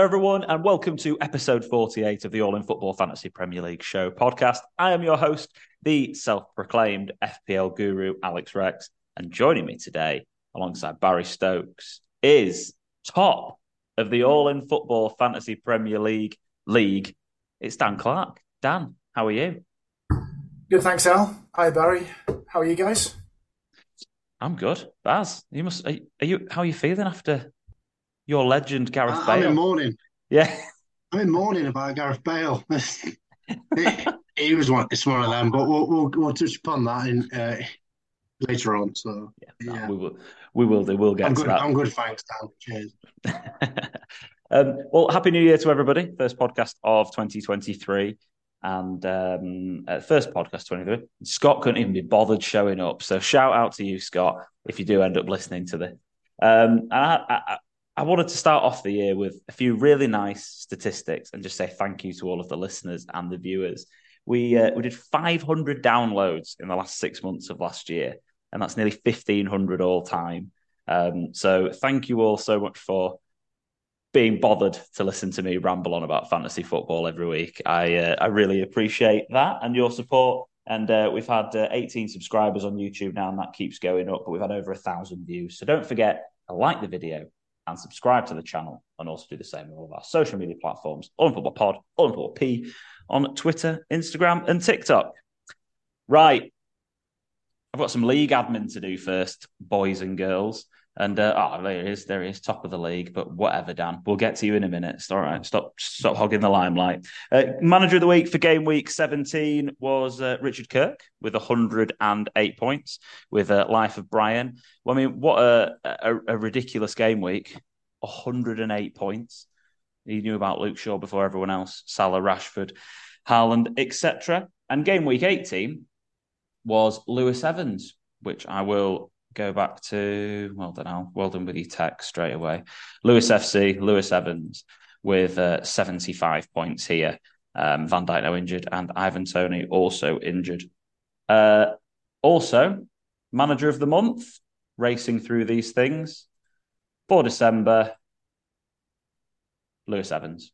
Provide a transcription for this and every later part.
Hello, everyone, and welcome to episode 48 of the All in Football Fantasy Premier League show podcast. I am your host, the self proclaimed FPL guru, Alex Rex, and joining me today, alongside Barry Stokes, is top of the All in Football Fantasy Premier League league. It's Dan Clark. Dan, how are you? Good, thanks, Al. Hi, Barry. How are you guys? I'm good. Baz, you must. Are, are you? How are you feeling after your legend, Gareth I, Bale. I'm in mourning. Yeah. I'm in mourning about Gareth Bale. he, was one. It's one of them, but we'll we'll, we'll touch upon that in uh, later on. So yeah, no, yeah, we will. We will. They will get I'm good, that. I'm good. Thanks, Dan. Cheers. um, well, happy New Year to everybody. First podcast of 2023 and um, uh, first podcast 23. Scott couldn't even be bothered showing up. So shout out to you, Scott, if you do end up listening to this. Um, and I, I, I wanted to start off the year with a few really nice statistics and just say thank you to all of the listeners and the viewers. We uh, we did 500 downloads in the last six months of last year, and that's nearly 1500 all time. Um, so thank you all so much for being bothered to listen to me ramble on about fantasy football every week. I uh, I really appreciate that and your support. And uh, we've had uh, 18 subscribers on YouTube now, and that keeps going up. But we've had over a thousand views. So don't forget to like the video, and subscribe to the channel and also do the same on all of our social media platforms, All in Football Pod, All in Football P on Twitter, Instagram, and TikTok. Right. I've got some league admin to do first, boys and girls. And uh, oh, there he is, there he is, top of the league. But whatever, Dan, we'll get to you in a minute. All right. Stop, stop hogging the limelight. Uh, manager of the week for game week 17 was uh, Richard Kirk with 108 points with uh, Life of Brian. Well, I mean, what a, a, a ridiculous game week! 108 points. He knew about Luke Shaw before everyone else. Salah, Rashford, Haaland, etc. And game week 18 was Lewis Evans, which I will go back to. Well done, Al. Well done with your text straight away. Lewis FC, Lewis Evans with uh, 75 points here. Um, Van Dijk now injured, and Ivan Toney also injured. Uh, also, manager of the month, racing through these things for December. Lewis Evans.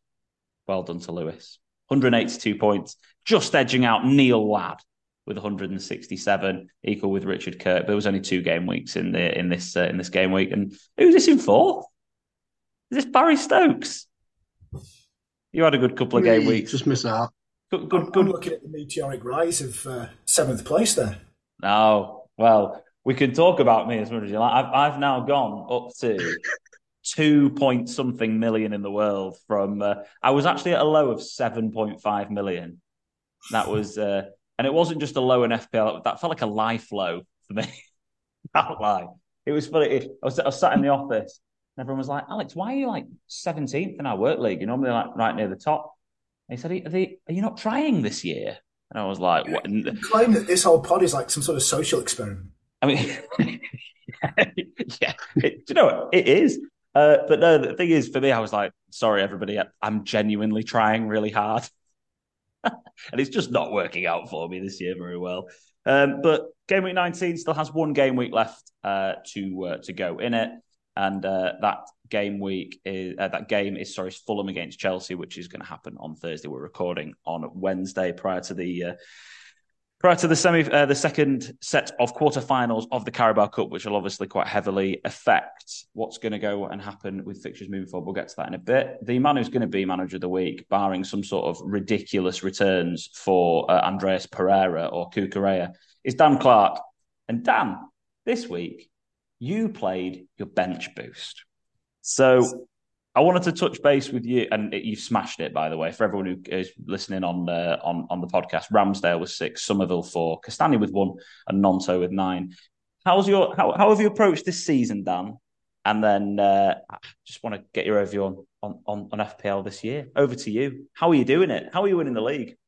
Well done to Lewis. 182 points, just edging out Neil Ladd with 167, equal with Richard Kirk. There was only two game weeks in the in this uh, in this game week, and who's this in for? Is this Barry Stokes? You had a good couple of Me, game weeks. Just miss out. Good, good, good. I'm looking at the meteoric rise of uh, seventh place there. Oh well, we can talk about me as much as you like. I've, I've now gone up to two point something million in the world from. Uh, I was actually at a low of seven point five million. That was uh, and it wasn't just a low in FPL. That felt like a life low for me. That lie. It was funny. I was, I was sat in the office and everyone was like, Alex, why are you like 17th in our work league? You're normally like right near the top. And he said, are, they, are you not trying this year? And I was like, what? You claim that this whole pod is like some sort of social experiment. I mean, yeah, it, do you know what? It is. Uh, but no, the thing is, for me, I was like, sorry, everybody, I'm genuinely trying really hard. and it's just not working out for me this year very well. Um, but game week 19 still has one game week left uh, to uh, to go in it, and uh, that game week is uh, that game is sorry Fulham against Chelsea, which is going to happen on Thursday. We're recording on Wednesday prior to the uh, prior to the semi, uh, the second set of quarterfinals of the Carabao Cup, which will obviously quite heavily affect what's going to go and happen with fixtures moving forward. We'll get to that in a bit. The man who's going to be manager of the week, barring some sort of ridiculous returns for uh, Andreas Pereira or Cucurella, is Dan Clark. And Dan, this week you played your bench boost. So I wanted to touch base with you, and you've smashed it, by the way. For everyone who is listening on uh, on on the podcast, Ramsdale was six, Summerville four, Castagne with one, and Gnonto with nine. How's your how, how have you approached this season, Dan? And then uh, I just want to get your overview on, on on FPL this year. Over to you. How are you doing it? How are you winning the league?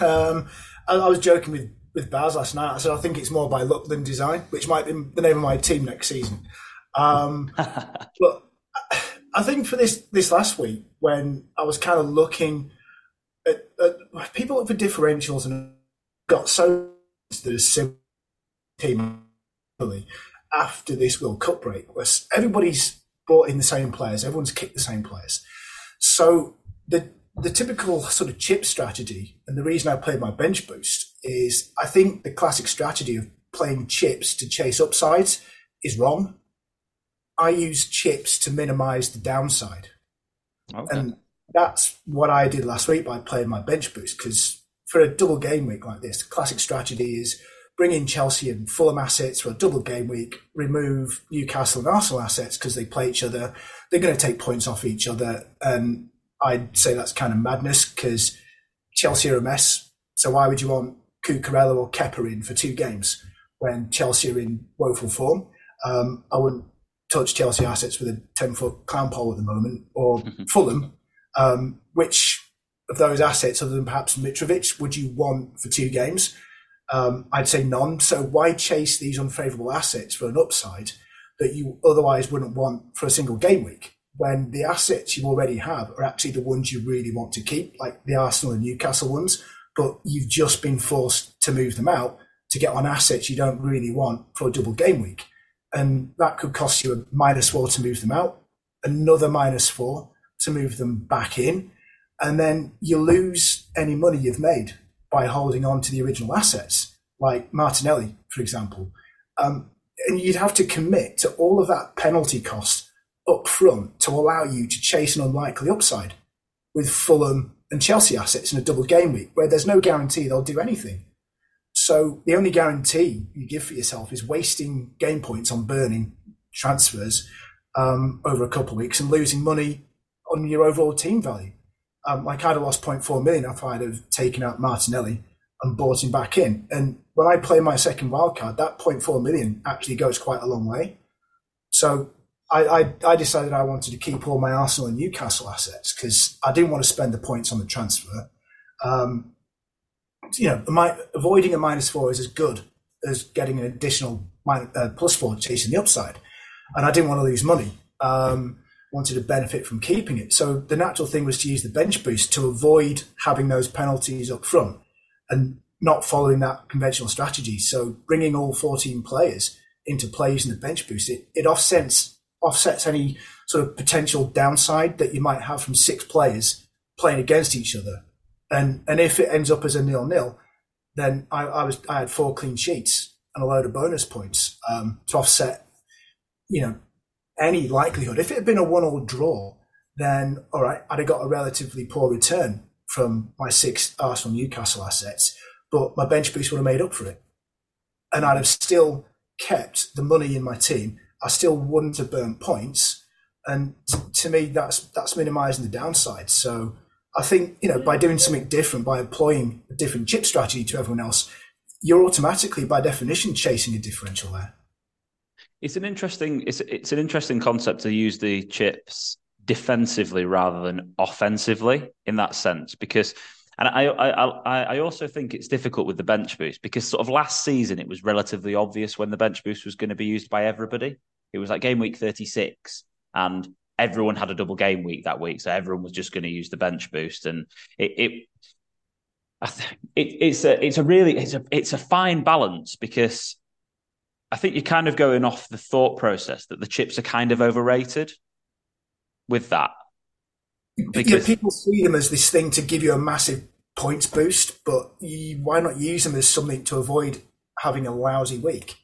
Um, I, I was joking with with Baz last night. I said I think it's more by luck than design, which might be the name of my team next season. Um, but I think for this this last week, when I was kind of looking at, at people look for differentials and got so that similar team after this World Cup break, where everybody's brought in the same players, everyone's kicked the same players. So the the typical sort of chip strategy, and the reason I played my bench boost is I think the classic strategy of playing chips to chase upsides is wrong. I use chips to minimize the downside. Okay. And that's what I did last week by playing my bench boost because for a double game week like this, the classic strategy is bring in Chelsea and Fulham assets for a double game week, remove Newcastle and Arsenal assets because they play each other. They're going to take points off each other. And I'd say that's kind of madness because Chelsea are a mess. So why would you want Cucurella or Kepa in for two games when Chelsea are in woeful form? Um, I wouldn't touch Chelsea assets with a 10 foot clown pole at the moment or Fulham. Um, which of those assets, other than perhaps Mitrovic, would you want for two games? Um, I'd say none. So why chase these unfavourable assets for an upside that you otherwise wouldn't want for a single game week? When the assets you already have are actually the ones you really want to keep, like the Arsenal and Newcastle ones, but you've just been forced to move them out to get on assets you don't really want for a double game week. And that could cost you a minus four to move them out, another minus four to move them back in. And then you lose any money you've made by holding on to the original assets, like Martinelli, for example. Um, and you'd have to commit to all of that penalty cost up front to allow you to chase an unlikely upside with Fulham and Chelsea assets in a double game week where there's no guarantee they'll do anything. So the only guarantee you give for yourself is wasting game points on burning transfers um, over a couple of weeks and losing money on your overall team value um, like I'd have lost 0.4 million if I'd have taken out Martinelli and bought him back in. And when I play my second wildcard, that 0.4 million actually goes quite a long way. So I, I, I, decided I wanted to keep all my Arsenal and Newcastle assets because I didn't want to spend the points on the transfer. Um, you know, my, avoiding a minus four is as good as getting an additional minus, uh, plus four chasing the upside. And I didn't want to lose money. Um, wanted to benefit from keeping it. So the natural thing was to use the bench boost to avoid having those penalties up front and not following that conventional strategy. So bringing all 14 players into play using the bench boost, it, it offsets, offsets any sort of potential downside that you might have from six players playing against each other. And, and if it ends up as a nil nil, then I, I was, I had four clean sheets and a load of bonus points, um, to offset, you know, any likelihood. If it had been a one-all draw, then all right, I'd have got a relatively poor return from my six Arsenal Newcastle assets, but my bench boost would have made up for it, and I'd have still kept the money in my team. I still wouldn't have burnt points, and t- to me, that's that's minimising the downside. So I think you know by doing something different, by employing a different chip strategy to everyone else, you're automatically by definition chasing a differential there. It's an interesting it's it's an interesting concept to use the chips defensively rather than offensively in that sense because and I, I I also think it's difficult with the bench boost because sort of last season it was relatively obvious when the bench boost was going to be used by everybody. It was like game week 36 and everyone had a double game week that week, so everyone was just going to use the bench boost and it, it I think it, it's a it's a really it's a it's a fine balance because I think you're kind of going off the thought process that the chips are kind of overrated with that. Because... Yeah, people see them as this thing to give you a massive points boost, but you, why not use them as something to avoid having a lousy week?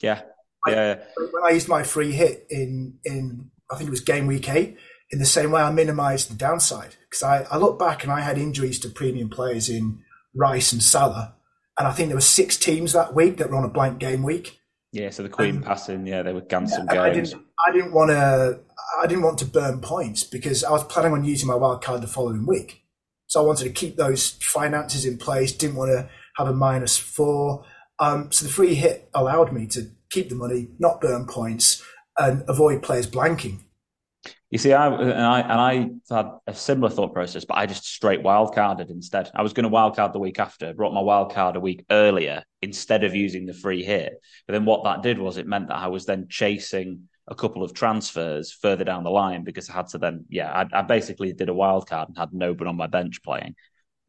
Yeah. Yeah. I, when I used my free hit in, in, I think it was game week eight, in the same way I minimized the downside because I, I look back and I had injuries to premium players in Rice and Salah. And I think there were six teams that week that were on a blank game week. Yeah, so the Queen passing, yeah, they were cancelled yeah, games. I didn't, I didn't want to. I didn't want to burn points because I was planning on using my wild card the following week. So I wanted to keep those finances in place. Didn't want to have a minus four. Um, so the free hit allowed me to keep the money, not burn points, and avoid players blanking. You see, I and I and I had a similar thought process, but I just straight wildcarded instead. I was going to wildcard the week after, brought my wildcard a week earlier instead of using the free hit. But then what that did was it meant that I was then chasing a couple of transfers further down the line because I had to then, yeah, I, I basically did a wildcard and had no one on my bench playing.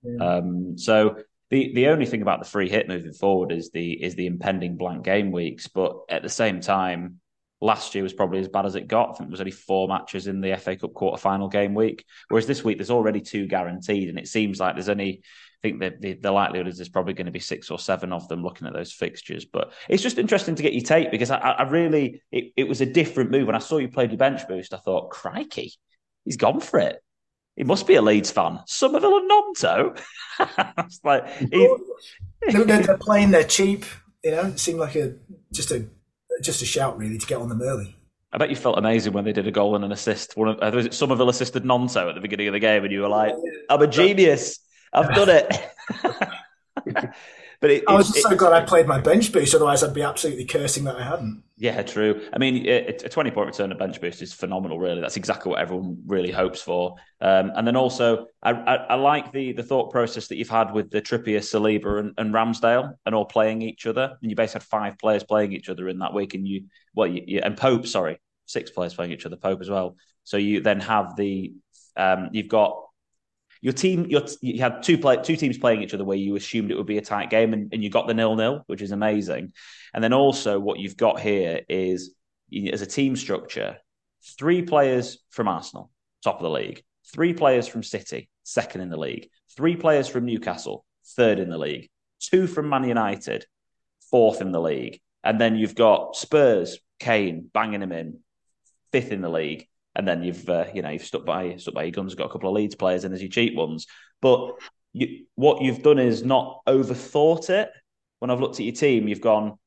Yeah. Um, so the the only thing about the free hit moving forward is the is the impending blank game weeks, but at the same time last year was probably as bad as it got. I think there was only four matches in the FA Cup quarter final game week. Whereas this week there's already two guaranteed, and it seems like there's only I think that the, the likelihood is there's probably going to be six or seven of them looking at those fixtures. But it's just interesting to get your take because I, I really it, it was a different move. When I saw you play your bench boost, I thought, crikey, he's gone for it. He must be a Leeds fan. Summerville and Gnonto. like he... they're, they're playing. They're cheap. You know, it seemed like a just a just a shout really to get on them early. I bet you felt amazing when they did a goal and an assist. One of uh, was it Summerville assisted Gnonto at the beginning of the game, and you were like, "I'm a genius." I've done it. but it, I was it, so glad I played my bench boost. Otherwise, I'd be absolutely cursing that I hadn't. Yeah, true. I mean, a 20 point return of bench boost is phenomenal, really. That's exactly what everyone really hopes for. Um, and then also, I, I, I, like the the thought process that you've had with the Trippier, Saliba, and, and, Ramsdale, and all playing each other. And you basically had five players playing each other in that week, and you, well, you, you, and Pope, sorry, six players playing each other, Pope as well. So you then have the, um, you've got your team, your, you had two play, two teams playing each other where you assumed it would be a tight game, and, and you got the nil nil, which is amazing. And then also what you've got here is as a team structure, three players from Arsenal, top of the league, three players from City, second in the league, three players from Newcastle, third in the league, two from Man United, fourth in the league, and then you've got Spurs, Kane banging him in, fifth in the league, and then you've uh, you know you've stuck by stuck by your guns, got a couple of Leeds players and there's your cheap ones. But you, what you've done is not overthought it. When I've looked at your team, you've gone,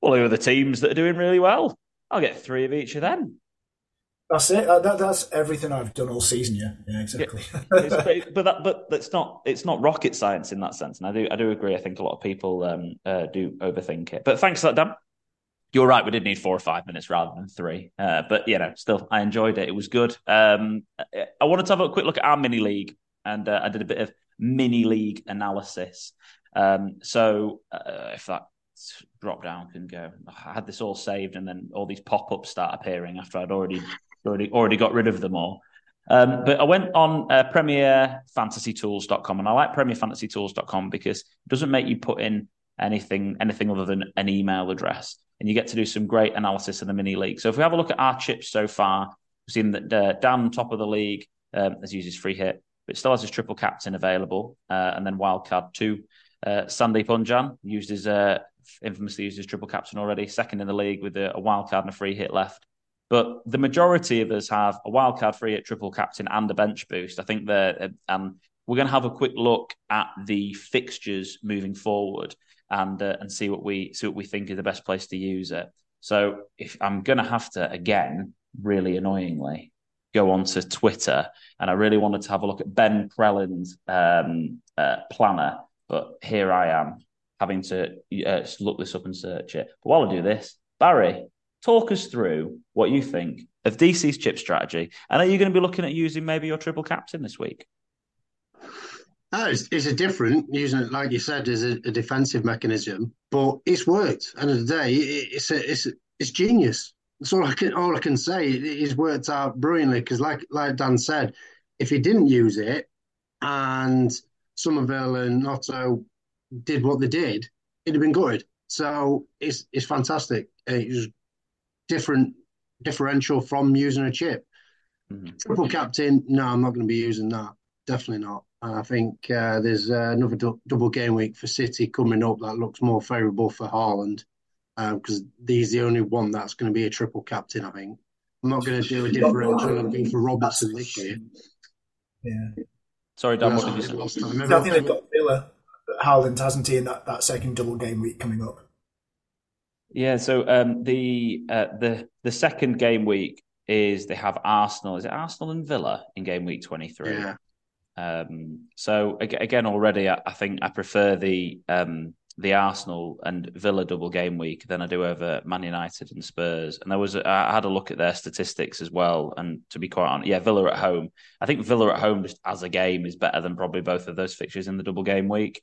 well, who are the teams that are doing really well? I'll get three of each of them. That's it. That, that's everything I've done all season. Yeah, yeah, exactly. Yeah, but that, but it's not it's not rocket science in that sense. And I do I do agree. I think a lot of people um, uh, do overthink it. But thanks for that, Dan you're right. We did need four or five minutes rather than three. Uh, but you know, still, I enjoyed it. It was good. Um, I wanted to have a quick look at our mini league, and uh, I did a bit of mini league analysis. Um, so uh, if that drop down can go, I had this all saved, and then all these pop ups start appearing after I'd already already already got rid of them all. Um, but I went on uh, PremierFantasyTools.com, and I like PremierFantasyTools.com because it doesn't make you put in anything anything other than an email address and you get to do some great analysis in the mini league. So if we have a look at our chips so far, we've seen that uh, Dan, top of the league, um, has used his free hit, but still has his triple captain available, uh, and then wildcard two. Uh, Sandeep used his uh, infamously used his triple captain already, second in the league with a, a wildcard and a free hit left. But the majority of us have a wildcard free hit, triple captain, and a bench boost. I think that, uh, and we're going to have a quick look at the fixtures moving forward and uh, and see what we see what we think is the best place to use it. So if I'm going to have to again, really annoyingly, go onto Twitter, and I really wanted to have a look at Ben Crellin's um, uh, planner, but here I am having to uh, look this up and search it. But while I do this, Barry, talk us through what you think of DC's chip strategy, and are you going to be looking at using maybe your triple captain this week? No, it's, it's a different using it like you said as a, a, defensive mechanism, but it's worked. End of the day, it, it's a, it's it's genius. That's all I can all I can say. It, it's worked out brilliantly because, like like Dan said, if he didn't use it and Summerville and Gnonto did what they did, it'd have been good. So it's it's fantastic. It's different differential from using a chip. Mm-hmm. Triple captain, no, I'm not going to be using that. Definitely not. I think uh, there's uh, another du- double game week for City coming up that looks more favourable for Haaland because um, he's the only one that's going to be a triple captain. I think I'm not going to do a differential and go for Robertson this year. Yeah. Sorry, Dan. What did you say? I think they've got Villa. Haaland hasn't he in that, that second double game week coming up? Yeah. So um, the uh, the the second game week is they have Arsenal. Is it Arsenal and Villa in game week 23? Yeah. Um, so again, already I, I, think I prefer the um, the Arsenal and Villa double game week than I do over Man United and Spurs. And there was I had a look at their statistics as well. And to be quite honest, yeah, Villa at home. I think Villa at home just as a game is better than probably both of those fixtures in the double game week.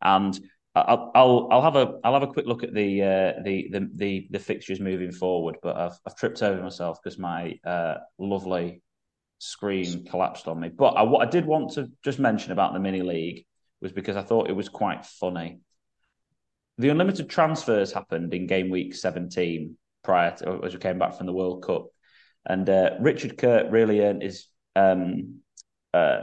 And I'll I'll, I'll have a I'll have a quick look at the uh, the, the the the fixtures moving forward. But I've I've tripped over myself because my uh, lovely screen collapsed on me. But I, what I did want to just mention about the mini league was because I thought it was quite funny. The unlimited transfers happened in game week 17, prior to as we came back from the World Cup. And uh, Richard Kirk really earned his um, uh,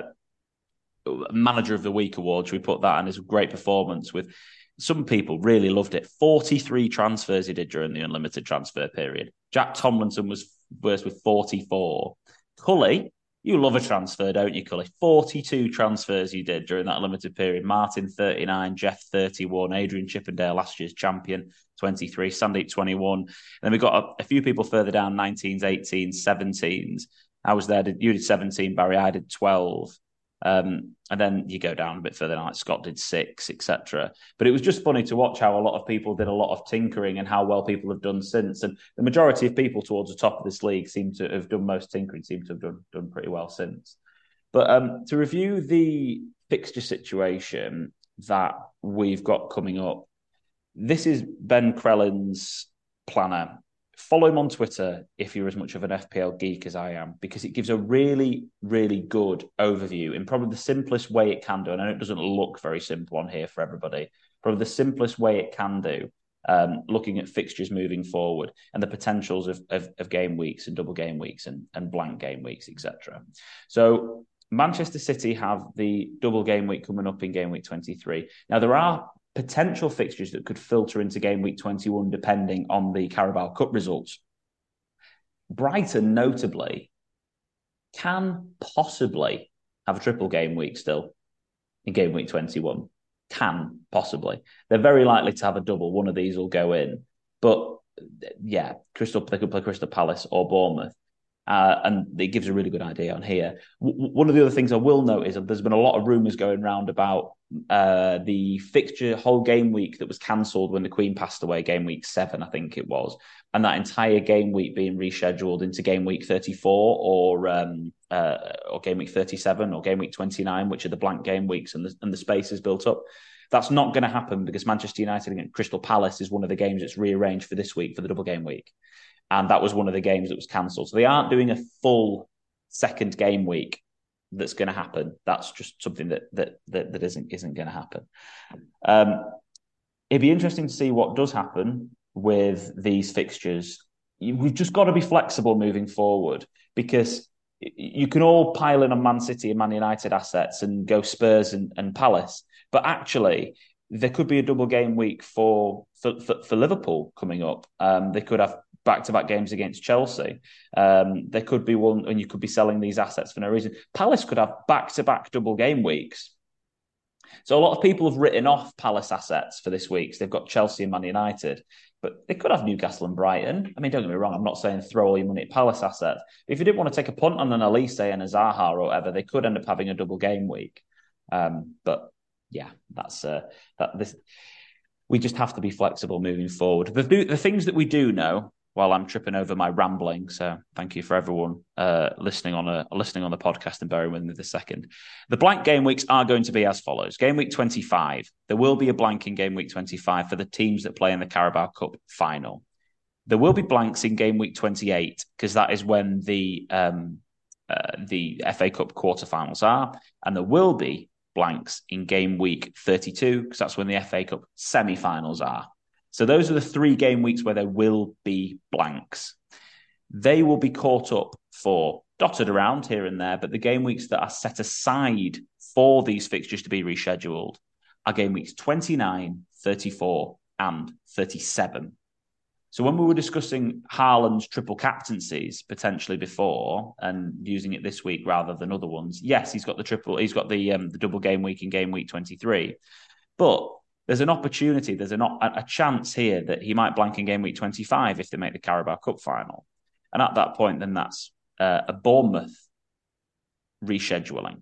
Manager of the Week award. Should we put that? And his great performance with some people really loved it. 43 transfers he did during the unlimited transfer period. Jack Tomlinson was worse with 44. Cully, you love a transfer, don't you, Cully? 42 transfers you did during that limited period. Martin, 39, Jeff, 31, Adrian Chippendale, last year's champion, 23, Sandeep, 21. And then we've got a, a few people further down, 19s, 18s, 17s. I was there, did, you did 17, Barry, I did 12. Um, and then you go down a bit further, like Scott did six, etc. But it was just funny to watch how a lot of people did a lot of tinkering and how well people have done since. And the majority of people towards the top of this league seem to have done most tinkering, seem to have done done pretty well since. But um, to review the fixture situation that we've got coming up, this is Ben Crellin's planner follow him on Twitter if you're as much of an FPL geek as I am, because it gives a really, really good overview in probably the simplest way it can do. And I know it doesn't look very simple on here for everybody, probably the simplest way it can do, um, looking at fixtures moving forward and the potentials of, of, of game weeks and double game weeks and, and blank game weeks, etc. So Manchester City have the double game week coming up in game week 23. Now, there are potential fixtures that could filter into game week 21 depending on the Carabao Cup results. Brighton, notably, can possibly have a triple game week still in game week 21. Can possibly. They're very likely to have a double. One of these will go in. But yeah, Crystal they could play Crystal Palace or Bournemouth. Uh, and it gives a really good idea on here. W- one of the other things I will note is that there's been a lot of rumours going around about uh, the fixture whole game week that was cancelled when the Queen passed away, game week seven, I think it was, and that entire game week being rescheduled into game week 34 or um, uh, or game week 37 or game week 29, which are the blank game weeks, and the, and the space is built up. That's not going to happen because Manchester United against Crystal Palace is one of the games that's rearranged for this week for the double game week and that was one of the games that was cancelled. So they aren't doing a full second game week that's going to happen. That's just something that that that, that isn't isn't going to happen. Um, it'd be interesting to see what does happen with these fixtures. We've just got to be flexible moving forward because you can all pile in on Man City and Man United assets and go Spurs and, and Palace, but actually there could be a double game week for for, for, for Liverpool coming up. Um, they could have back to back games against Chelsea. Um, there could be one, and you could be selling these assets for no reason. Palace could have back to back double game weeks. So a lot of people have written off Palace assets for this week. So they've got Chelsea and Man United, but they could have Newcastle and Brighton. I mean, don't get me wrong. I'm not saying throw all your money at Palace assets. If you didn't want to take a punt on an Olise and a Zaha or whatever, they could end up having a double game week. Um, but yeah, that's uh, that. This we just have to be flexible moving forward. The the things that we do know while I'm tripping over my rambling. So thank you for everyone uh, listening on a listening on the podcast and bearing with me this second. The blank game weeks are going to be as follows: Game week 25, there will be a blank in game week 25 for the teams that play in the Carabao Cup final. There will be blanks in game week 28 because that is when the um, uh, the FA Cup quarterfinals are, and there will be blanks in game week 32 because that's when the FA Cup semi-finals are. So those are the three game weeks where there will be blanks. They will be caught up for dotted around here and there, but the game weeks that are set aside for these fixtures to be rescheduled are game weeks 29, 34, and 37. So when we were discussing Haaland's triple captaincies potentially before and using it this week rather than other ones, yes, he's got the triple, he's got the um, the double game week in game week 23. But there's an opportunity, there's an, a chance here that he might blank in game week 25 if they make the Carabao Cup final. And at that point, then that's uh, a Bournemouth rescheduling.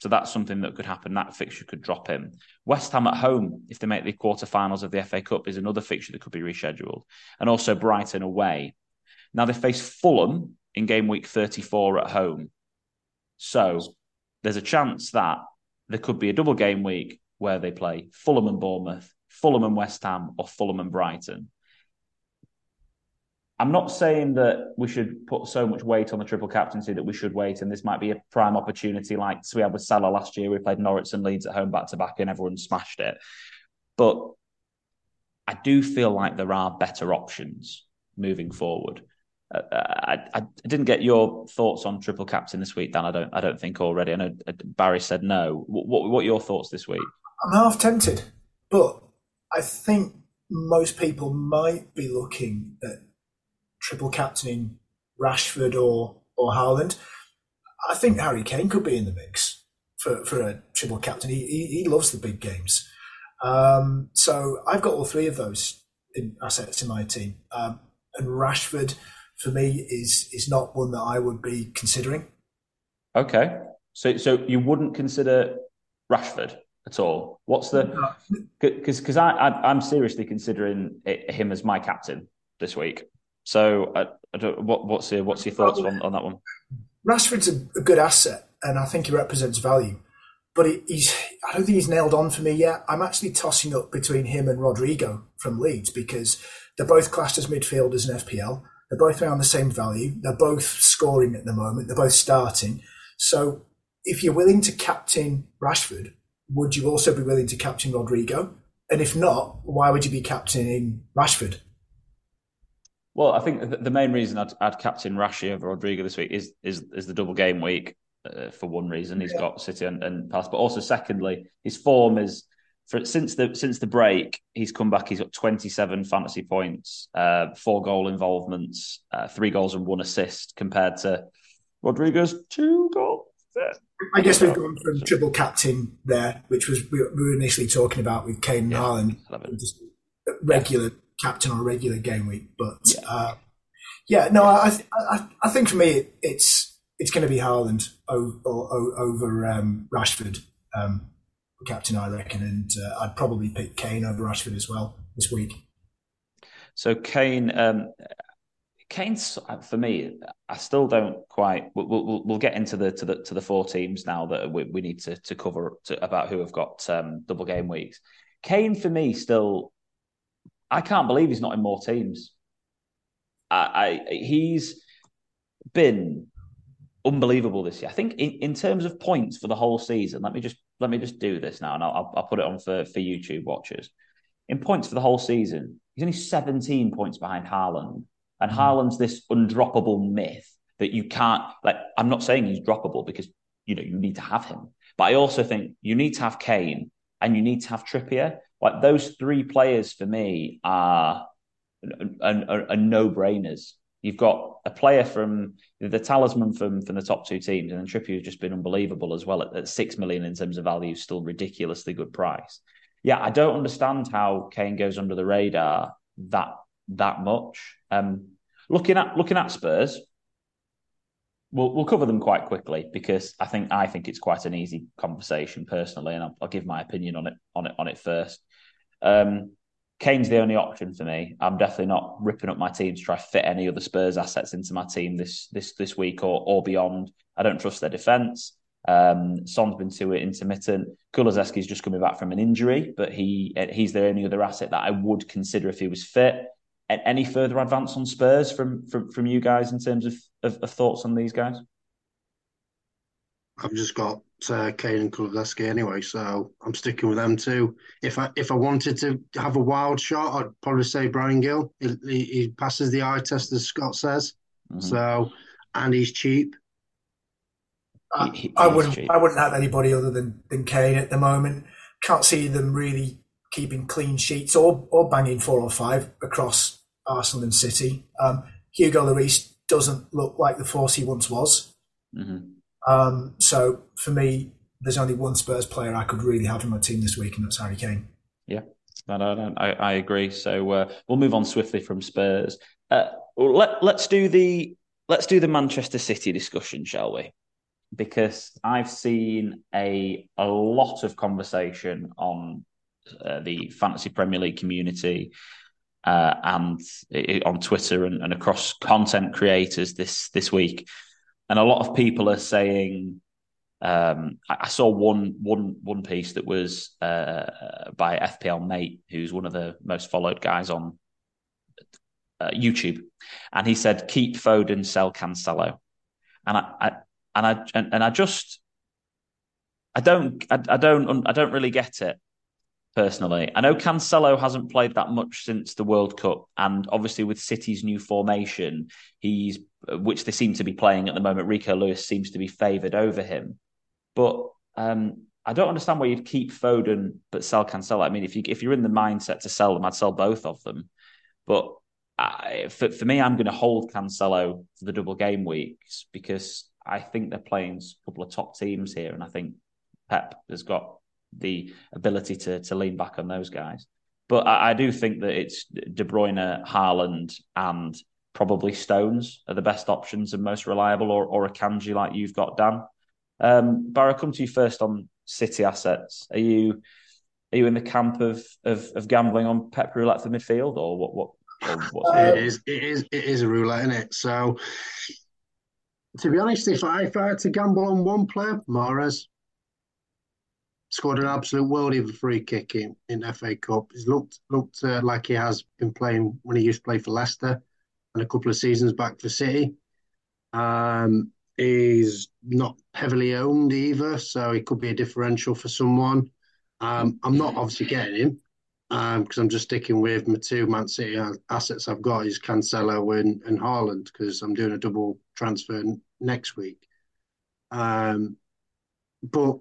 So that's something that could happen. That fixture could drop in. West Ham at home, if they make the quarterfinals of the FA Cup, is another fixture that could be rescheduled. And also Brighton away. Now they face Fulham in game week 34 at home. So there's a chance that there could be a double game week where they play Fulham and Bournemouth, Fulham and West Ham, or Fulham and Brighton. I'm not saying that we should put so much weight on the triple captaincy that we should wait, and this might be a prime opportunity like we had with Salah last year. We played Norwich and Leeds at home back to back, and everyone smashed it. But I do feel like there are better options moving forward. Uh, I, I, didn't get your thoughts on triple captain this week, Dan. I don't. I don't think already. I know uh, Barry said no. What, what, what are your thoughts this week? I'm half tempted, but I think most people might be looking at triple captaining Rashford or or Haaland. I think Harry Kane could be in the mix for, for a triple captain. He, he, he loves the big games. Um, so I've got all three of those in assets in my team. Um, and Rashford, for me, is is not one that I would be considering. Okay, so so you wouldn't consider Rashford at all. What's the because because I, I am seriously considering it, him as my captain this week. So uh, I, I what what's your what's your thoughts on, on that one? Rashford's a, a good asset, and I think he represents value but he's I don't think he's nailed on for me yet. I'm actually tossing up between him and Rodrigo from Leeds because they're both classed as midfielders in FPL. They're both around the same value. They're both scoring at the moment. They're both starting. So if you're willing to captain Rashford, would you also be willing to captain Rodrigo? And if not, why would you be captaining Rashford? Well, I think the main reason I'd, I'd captain Rashi over Rodrigo this week is is is the double game week uh, for one reason. He's yeah. got City and, and Palace, but also secondly, his form is for since the since the break, he's come back. He's got 27 fantasy points, uh, four goal involvements, uh, three goals and one assist, compared to Rodrigo's two goals. I guess we've gone from triple captain there, which was we were initially talking about with Kane and yeah, Haaland, just regular captain on a regular game week. But yeah, uh, yeah no, I, I I think for me it, it's it's going to be Haaland over, over um, Rashford, um, captain, I reckon, and uh, I'd probably pick Kane over Rashford as well this week. So Kane, um, Kane's for me. I still don't quite. We'll, we'll, we'll, get into the to the to the four teams now that we, we need to to cover to, about who have got um, double game weeks. Kane for me still. I can't believe he's not in more teams. I, I he's been unbelievable this year. I think in, in terms of points for the whole season, let me just let me just do this now, and I'll, I'll put it on for for YouTube watchers. In points for the whole season, he's only 17 points behind Haaland, and mm. Haaland's this undroppable myth that you can't. Like, I'm not saying he's droppable because you know you need to have him, but I also think you need to have Kane and you need to have Trippier. Like those three players for me are, are, are, are no brainers You've got a player from the talisman from from the top two teams, and then Trippier has just been unbelievable as well at, at six million in terms of value, still ridiculously good price. Yeah, I don't understand how Kane goes under the radar that that much. Um, looking at looking at Spurs, we'll we'll cover them quite quickly because I think I think it's quite an easy conversation personally, and I'll, I'll give my opinion on it on it on it first. Um, Kane's the only option for me. I'm definitely not ripping up my team to try fit any other Spurs assets into my team this this this week or or beyond. I don't trust their defence. Um, Son's been too intermittent. Kulusevski's just coming back from an injury, but he he's the only other asset that I would consider if he was fit. And any further advance on Spurs from from from you guys in terms of, of, of thoughts on these guys? I've just got uh, Kane and Kulusevski anyway, so I'm sticking with them too. If I if I wanted to have a wild shot, I'd probably say Bryan Gil. He, he, he passes the eye test, as Scott says. Mm-hmm. So, and he's cheap. I, he, I wouldn't. Cheap. I wouldn't have anybody other than than Kane at the moment. Can't see them really keeping clean sheets or or banging four or five across Arsenal and City. Um, Hugo Lloris doesn't look like the force he once was. Mm-hmm. Um, so for me, there's only one Spurs player I could really have in my team this week, and that's Harry Kane. Yeah, no, no, no, I, I agree. So uh, we'll move on swiftly from Spurs. Uh, let let's do the let's do the Manchester City discussion, shall we? Because I've seen a a lot of conversation on uh, the fantasy Premier League community uh, and it, on Twitter and, and across content creators this this week. And a lot of people are saying. Um, I, I, saw one one one piece that was uh, by FPL Mate, who's one of the most followed guys on uh, YouTube, and he said, "Keep Foden, sell Cancelo," and I, I and I and, and, I just I don't I, I don't I don't really get it personally. I know Cancelo hasn't played that much since the World Cup, and obviously with City's new formation, he's which they seem to be playing at the moment. Rico Lewis seems to be favoured over him, but um, I don't understand why you'd keep Foden but sell Cancelo. I mean, if you if you're in the mindset to sell them, I'd sell both of them. But I, for for me, I'm going to hold Cancelo for the double game weeks because I think they're playing a couple of top teams here, and I think Pep has got the ability to to lean back on those guys. But I, I do think that it's De Bruyne, Haaland, and probably Stones are the best options and most reliable, or or Akanji like you've got, Dan. Um, Barra, come to you first on City assets. Are you are you in the camp of of, of gambling on Pep roulette for midfield, or what? What? Or it is. It is. It is a roulette, isn't it? So, to be honest, if I if I had to gamble on one player, Mahrez scored an absolute worldie of a free kick in, in FA Cup. He's looked looked uh, like he has been playing when he used to play for Leicester and a couple of seasons back for City. Um, he's not heavily owned either, so he could be a differential for someone. Um, I'm not obviously getting him because um, I'm just sticking with my two Man City assets I've got is Cancelo and, and Haaland because I'm doing a double transfer next week. Um, but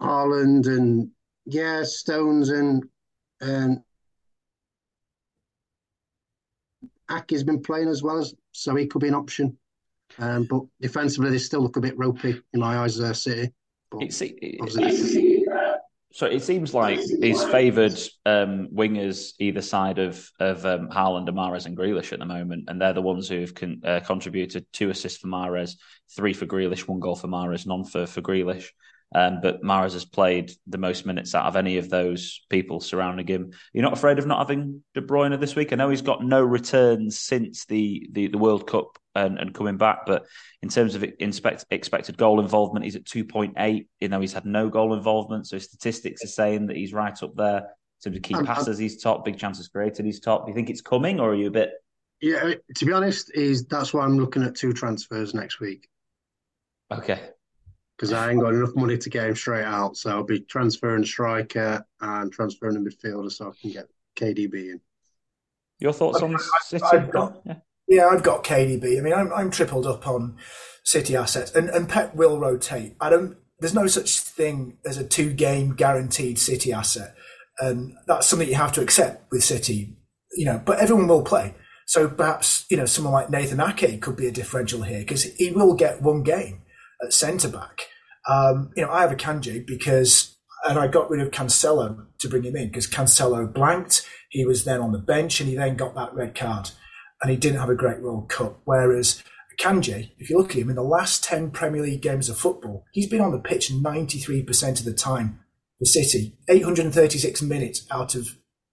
Haaland and yeah, Stones and and Aké's been playing as well as so he could be an option. Um, but defensively, they still look a bit ropey in my eyes. There, City. But it's, it, so it seems like he's favoured um, wingers either side of of um, Haaland, Mahrez, and Grealish at the moment, and they're the ones who've con- uh, contributed two assists for Mahrez, three for Grealish, one goal for Mahrez, none for for Grealish. Um, but Mahrez has played the most minutes out of any of those people surrounding him. You're not afraid of not having De Bruyne this week? I know he's got no returns since the the, the World Cup and, and, coming back, but in terms of inspect, expected goal involvement, he's at 2.8. You know, he's had no goal involvement, so statistics are saying that he's right up there. In terms of key um, passes, he's top. Big chances created, he's top. Do you think it's coming, or are you a bit? Yeah, to be honest, is that's why I'm looking at two transfers next week. Okay because I ain't got enough money to get him straight out. So I'll be transferring striker and transferring a midfielder so I can get KDB in. Your thoughts on City? I've got, oh, yeah. yeah, I've got KDB. I mean, I'm, I'm tripled up on City assets, and, and Pep will rotate. I don't. There's no such thing as a two game guaranteed City asset, and that's something you have to accept with City. You know, but everyone will play. So perhaps you know someone like Nathan Ake could be a differential here because he will get one game at centre back. Um, you know, I have Akanji because, and I got rid of Cancelo to bring him in because Cancelo blanked. He was then on the bench and he then got that red card and he didn't have a great World Cup. Whereas Kanji, if you look at him in the last 10 Premier League games of football, he's been on the pitch 93% of the time for City. 836 minutes out of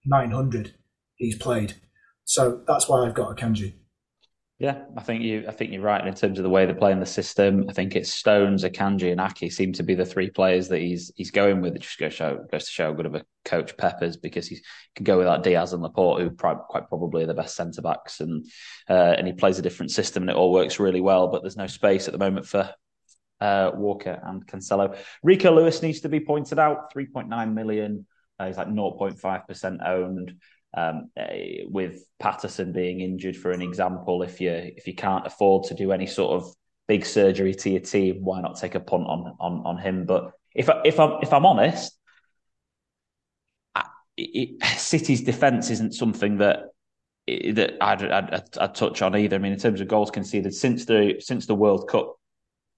900 he's played. So that's why I've got Akanji. Yeah, I think you. I think you're right in terms of the way they play in the system. I think it's Stones, Akanji, and Aké seem to be the three players that he's he's going with. It just goes show goes to show how good of a coach Peppers because he can go without Dias and Laporte, who quite probably are the best centre backs, and uh, and he plays a different system and it all works really well. But there's no space at the moment for uh, Walker and Cancelo. Rico Lewis needs to be pointed out. Three point nine million. Uh, he's like 0.5 percent owned. Um, eh, with Patterson being injured, for an example, if you if you can't afford to do any sort of big surgery to your team, why not take a punt on on on him? But if I, if I'm if I'm honest, I, it, City's defense isn't something that that I'd, I'd, I'd touch on either. I mean, in terms of goals conceded since the since the World Cup,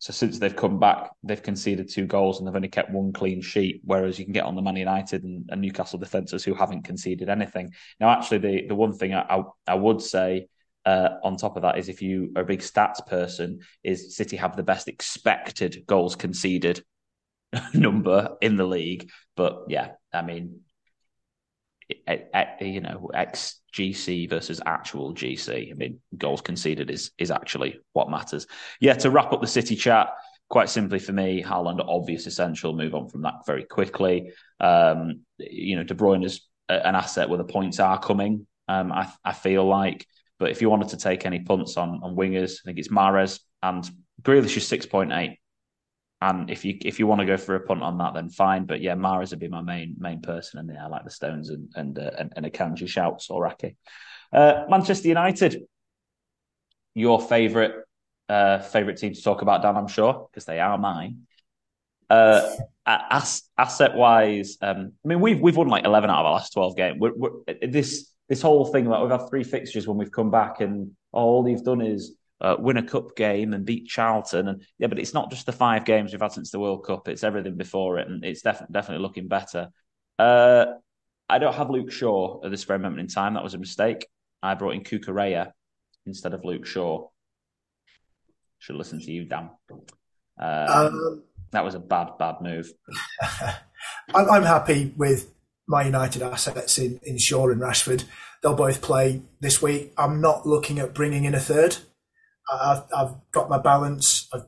so since they've come back, they've conceded two goals and they've only kept one clean sheet. Whereas you can get on the Man United and, and Newcastle defenders who haven't conceded anything. Now, actually, the the one thing I I, I would say uh, on top of that is if you are a big stats person, is City have the best expected goals conceded number in the league. But yeah, I mean, you know, XGC versus actual GC. I mean, goals conceded is is actually what matters. Yeah, to wrap up the City chat, quite simply for me, Haaland, obvious essential. Move on from that very quickly. Um, you know, De Bruyne is an asset where the points are coming. Um, I, I feel like, but if you wanted to take any punts on on wingers, I think it's Mahrez and Grealish is six point eight. And if you if you want to go for a punt on that, then fine. But yeah, Mahrez would be my main main person in there. I like the Stones and and uh, and, and Akanji shouts or Raki. Uh, Manchester United, your favourite uh, favourite team to talk about, Dan? I'm sure because they are mine. Uh, as, asset wise, um, I mean we've we've won like 11 out of our last 12 games. We're, we're, this this whole thing about we've had three fixtures when we've come back and all they've done is uh, win a cup game and beat Charlton. And yeah, but it's not just the five games we've had since the World Cup; it's everything before it, and it's definitely definitely looking better. Uh, I don't have Luke Shaw at this very moment in time. That was a mistake. I brought in Cucurella instead of Luke Shaw. Should listen to you, Dan. Um, um, that was a bad, bad move. I'm happy with my United assets in, in Shaw and Rashford. They'll both play this week. I'm not looking at bringing in a third. I've, I've got my balance. I've,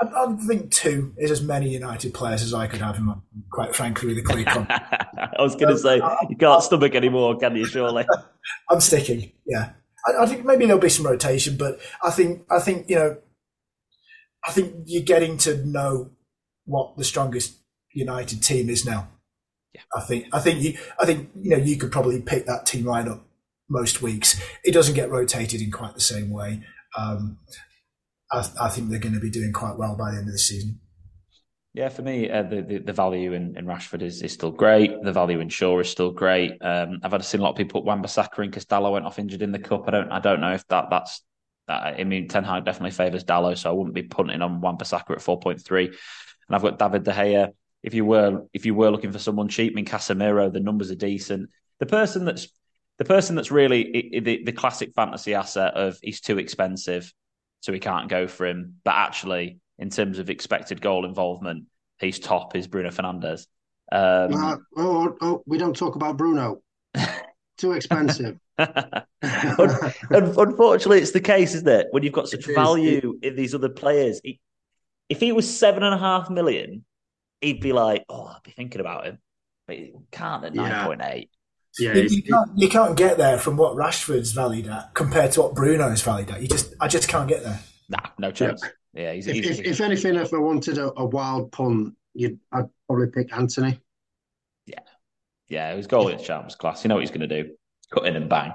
I, I, think two is as many United players as I could have in my, quite frankly, with a clear I was going to um, say, you can't stomach anymore, can you, surely? I'm sticking, yeah. I, I, think maybe there'll be some rotation, but I think, I think, you know, I think you're getting to know what the strongest United team is now. Yeah. I think, I think you, I think, you know, you could probably pick that team lineup most weeks. It doesn't get rotated in quite the same way um, I, I, think they're going to be doing quite well by the end of the season. Yeah, for me, uh, the, the, the value in, in Rashford is, is still great. The value in Shaw is still great. Um, I've had seen a lot of people put Wan-Bissaka in because went off injured in the cup. I don't I don't know if that that's that, I mean Ten Hag definitely favours Dalot, so I wouldn't be punting on Wan-Bissaka at four point three. And I've got David De Gea. If you were if you were looking for someone cheap, I mean Casemiro, the numbers are decent. The person that's the person that's really the, the classic fantasy asset of he's too expensive so we can't go for him. But actually, in terms of expected goal involvement, he's top is Bruno Fernandes. Um, uh, oh, oh, we don't talk about Bruno. Too expensive. Unfortunately, it's the case, isn't it? When you've got such value in these other players, if he was seven and a half million, he'd be like, "Oh, I'd be thinking about him," but he can't at nine point yeah. eight. Yeah, you, you, can't, you can't get there from what Rashford's valued at compared to what Bruno's valued at. You just, I just can't get there. Nah, no chance. Yeah, yeah he's, if, he's, if, if, anything, if I wanted a, a wild punt, you'd, I'd probably pick Antony. Yeah, yeah, his goal in champs class. You know what he's going to do: cut in and bang.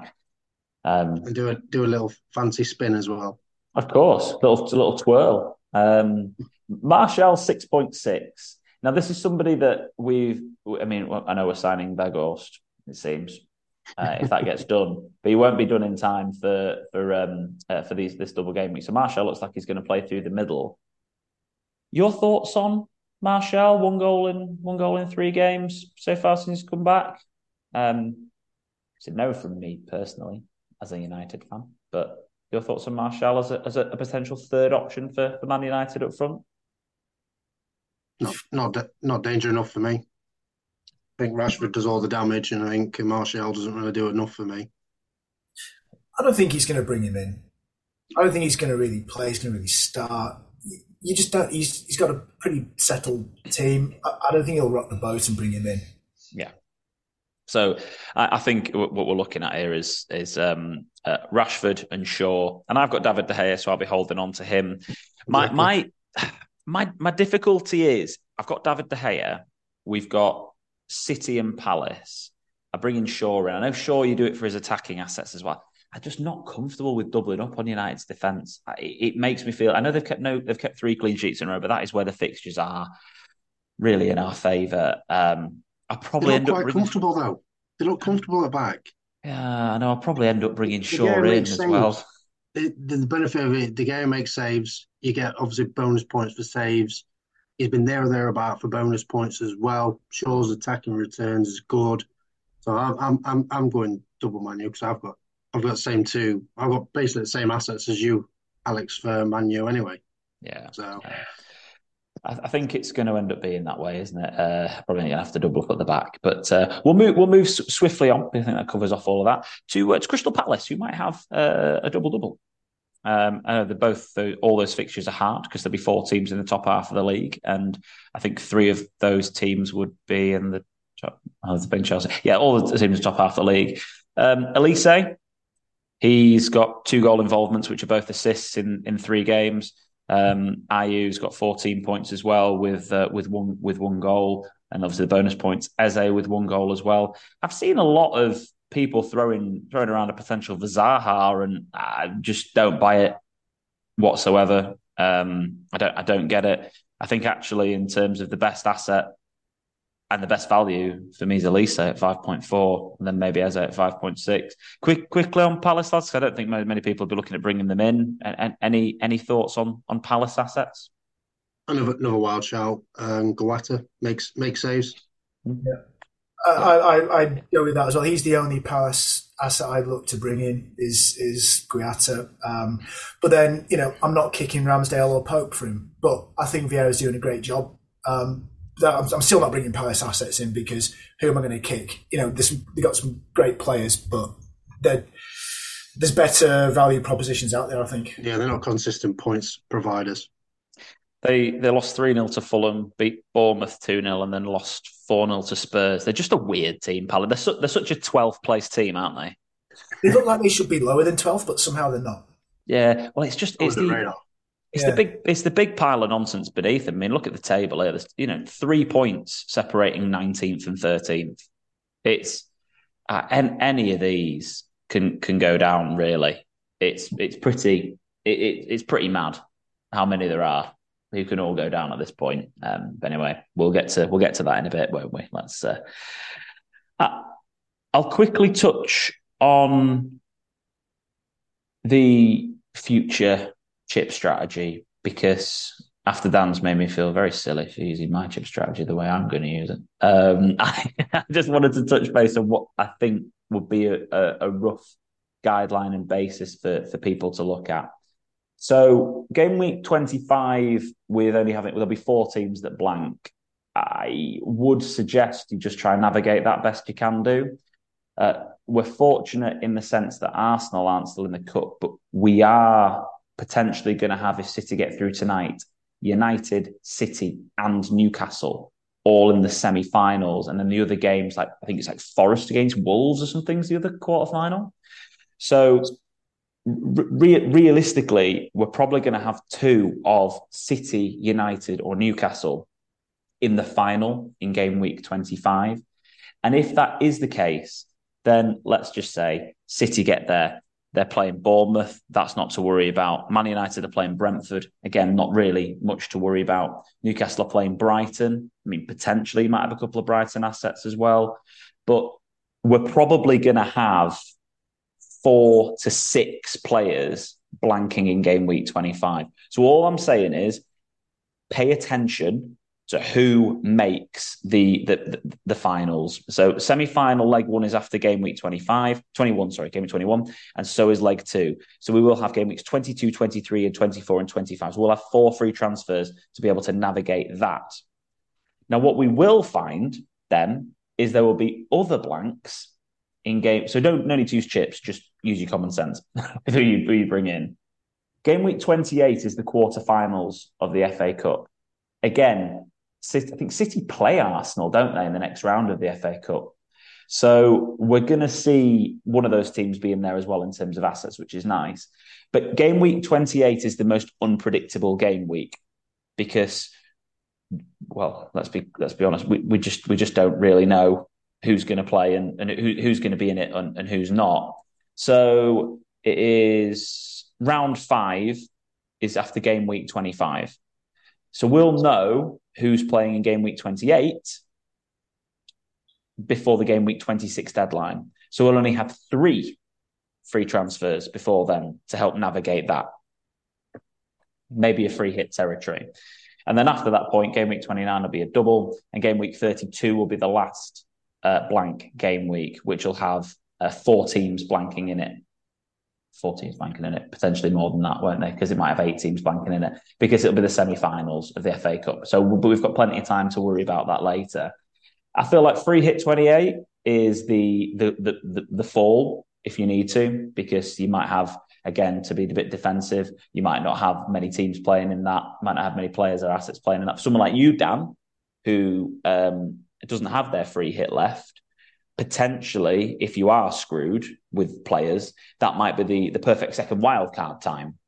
Um, and do a do a little fancy spin as well. Of course, little little twirl. Um, Martial six point six. Now this is somebody that we've. I mean, I know we're signing Weghorst it seems. Uh, if that gets done, but he won't be done in time for for um uh, for these this double game week. So Martial looks like he's going to play through the middle. Your thoughts on Martial? One goal in one goal in three games so far since he's come back. Um, it's a no from me personally as a United fan. But your thoughts on Martial as a as a, potential third option for, for Man United up front? Not not not danger enough for me. I think Rashford does all the damage, and I think Martial doesn't really do enough for me. I don't think he's going to bring him in. I don't think he's going to really play. He's going to really start. You just don't. He's he's got a pretty settled team. I, I don't think he'll rock the boat and bring him in. Yeah. So I, I think what we're looking at here is is um, uh, Rashford and Shaw, and I've got David De Gea, so I'll be holding on to him. My my my my difficulty is I've got David De Gea. We've got City and Palace. I bring in Shaw in. I know Shaw, you do it for his attacking assets as well. I'm just not comfortable with doubling up on United's defence. It, it, makes me feel. I know they've kept no, they've kept three clean sheets in a row, but that is where the fixtures are really in our favour. Um, I probably end quite up comfortable though. They look comfortable at back. Yeah, I know. I'll probably end up bringing Shaw in as well. The, the benefit of it, the game makes saves. You get obviously bonus points for saves. He's been there or thereabout for bonus points as well. Shaw's attacking returns is good. So I'm I'm I'm, I'm going double Manu because I've got I've got the same two. I've got basically the same assets as you, Alex, for Manu anyway. Yeah. So. I, think it's going to end up being that way, isn't it? Uh, probably going to have to double up at the back, but uh, we'll move. We'll move swiftly on. I think that covers off all of that to, uh, to Crystal Palace, who might have uh, a double double. Um, they're both the, all those fixtures are hard because there'll be four teams in the top half of the league, and I think three of those teams would be in the top. Oh, the Chelsea, yeah, all the teams in the top half of the league. Um, Olise, he's got two goal involvements, which are both assists in in three games. Um, Ayew's got 14 points as well with uh, with one with one goal, and obviously the bonus points. Eze with one goal as well. I've seen a lot of people throwing throwing around a potential for Zaha, and I just don't buy it whatsoever. Um, I don't I don't get it. I think actually in terms of the best asset and the best value for me is Olise at 5.4, and then maybe Eze at 5.6. Quick, quickly on Palace, lads. I don't think many people will be looking at bringing them in. And, any any thoughts on on Palace assets? Another another wild shout. Um, makes makes saves. Yeah, I, I I go with that as well. He's the only Palace asset I'd look to bring in is is Guaita. Um, but then you know I'm not kicking Ramsdale or Pope for him, but I think Vieira's doing a great job. Um, I'm, I'm still not bringing Palace assets in because who am I going to kick? You know, they've got some great players, but there's better value propositions out there. I think. Yeah, they're not consistent points providers. They they lost three 0 to Fulham, beat Bournemouth two 0 and then lost four 0 to Spurs. They're just a weird team, Pal. They're su- they're such a twelfth place team, aren't they? They look like they should be lower than twelfth, but somehow they're not. Yeah, well, it's just it's the, the it's yeah. the big it's the big pile of nonsense beneath them. I mean, look at the table here. There's you know three points separating nineteenth and thirteenth. It's uh, and any of these can can go down. Really, it's it's pretty it, it, it's pretty mad how many there are who can all go down at this point. Um, but anyway, we'll get to we'll get to that in a bit, won't we? Let's. Uh, I'll quickly touch on the future chip strategy because after Dan's made me feel very silly for using my chip strategy the way I'm going to use it. Um, I, I, just wanted to touch base on what I think would be a, a, a rough guideline and basis for, for people to look at. So, game week 25, with only having, there'll be four teams that blank. I would suggest you just try and navigate that best you can do. Uh, we're fortunate in the sense that Arsenal aren't still in the cup, but we are potentially going to have if City get through tonight, United, City, and Newcastle all in the semi-finals, and then the other games like I think it's like Forest against Wolves or something's the other quarter-final. So re- realistically, we're probably going to have two of City, United, or Newcastle in the final in game week 25. And if that is the case, then let's just say City get there, they're playing Bournemouth. That's not to worry about. Man United are playing Brentford. Again, not really much to worry about. Newcastle are playing Brighton. I mean, potentially might have a couple of Brighton assets as well. But we're probably going to have four to six players blanking in game week 25. So all I'm saying is pay attention to who makes the, the the, finals. So semi-final leg one is after game week 25, 21, sorry, game week 21, and so is leg two. So we will have game weeks 22, 23, and 24 and 25. So we'll have four free transfers to be able to navigate that. Now, what we will find then is there will be other blanks in game. So don't no need to use chips, just use your common sense who you, who you bring in. Game week 28 is the quarterfinals of the FA Cup. Again, I think City play Arsenal, don't they, in the next round of the FA Cup? So we're going to see one of those teams be in there as well in terms of assets, which is nice. But game week 28 is the most unpredictable game week because, well, let's be let's be honest, we, we just we just don't really know who's going to play and, and who, who's going to be in it and, and who's not. So it is round five is after game week 25. So we'll know who's playing in game week 28 before the game week 26 deadline. So we'll only have three free transfers before then to help navigate that. Maybe a free hit territory. And then after that point, game week 29 will be a double, and game week 32 will be the last uh, blank game week, which will have uh, four teams blanking in it. Four teams blanking in it, potentially more than that, won't they? Because it might have eight teams blanking in it, because it'll be the semi-finals of the FA Cup. So, but we've got plenty of time to worry about that later. I feel like free hit twenty eight is the the the the, the fall if you need to, because you might have again to be a bit defensive. You might not have many teams playing in that. Might not have many players or assets playing in that. For someone like you, Dan, who um, doesn't have their free hit left, potentially, if you are screwed with players, that might be the, the perfect second wildcard time.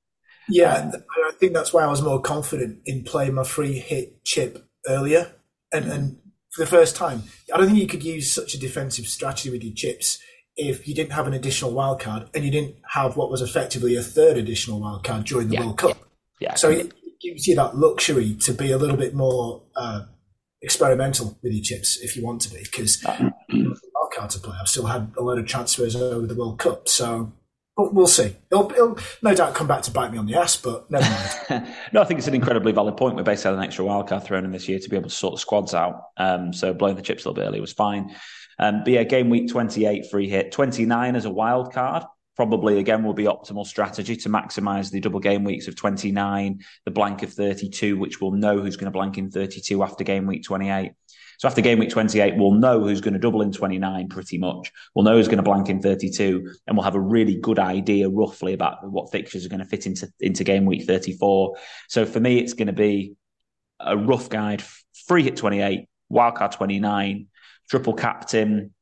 Yeah, I think that's why I was more confident in playing my free hit chip earlier. And, and for the first time, I don't think you could use such a defensive strategy with your chips if you didn't have an additional wild card and you didn't have what was effectively a third additional wild card during the Yeah, World Cup. Yeah. So it gives you that luxury to be a little bit more uh, experimental with your chips if you want to be, because wild card to play. I've still had a load of transfers over the World Cup, so but we'll see. It'll, it'll no doubt come back to bite me on the ass, but never mind. no, I think it's an incredibly valid point. We're basically had an extra wildcard thrown in this year to be able to sort the squads out. Um, so blowing the chips a little bit early was fine. Um, but yeah, game week 28 free hit, 29 as a wild card. Probably again will be optimal strategy to maximise the double game weeks of 29, the blank of 32, which we'll know who's going to blank in 32 after game week 28. So after game week 28, we'll know who's going to double in 29 pretty much. We'll know who's going to blank in 32, and we'll have a really good idea roughly about what fixtures are going to fit into, into game week 34. So for me, it's going to be a rough guide free hit 28, wildcard 29, triple captain,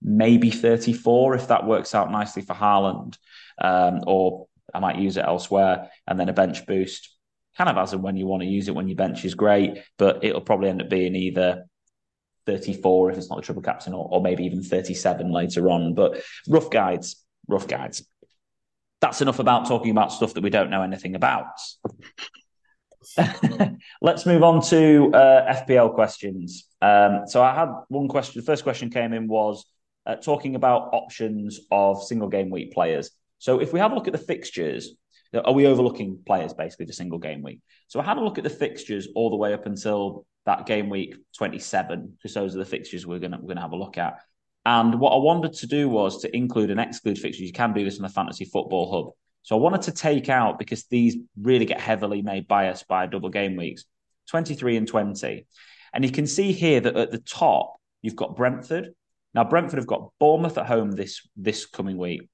maybe 34 if that works out nicely for Haaland, um, or I might use it elsewhere, and then a bench boost. Kind of as and when you want to use it when your bench is great, but it'll probably end up being either 34 if it's not the triple captain, or, or maybe even 37 later on. But rough guides, rough guides. That's enough about talking about stuff that we don't know anything about. Let's move on to uh, FPL questions. Um, so I had one question. The first question came in was uh, talking about options of single game week players. So if we have a look at the fixtures, are we overlooking players basically to single game week? So I had a look at the fixtures all the way up until that game week 27, because those are the fixtures we're gonna we're gonna have a look at. And what I wanted to do was to include and exclude fixtures. You can do this in the Fantasy Football Hub. So I wanted to take out because these really get heavily made biased by double game weeks, 23 and 20. And you can see here that at the top, you've got Brentford. Now, Brentford have got Bournemouth at home this, this coming week,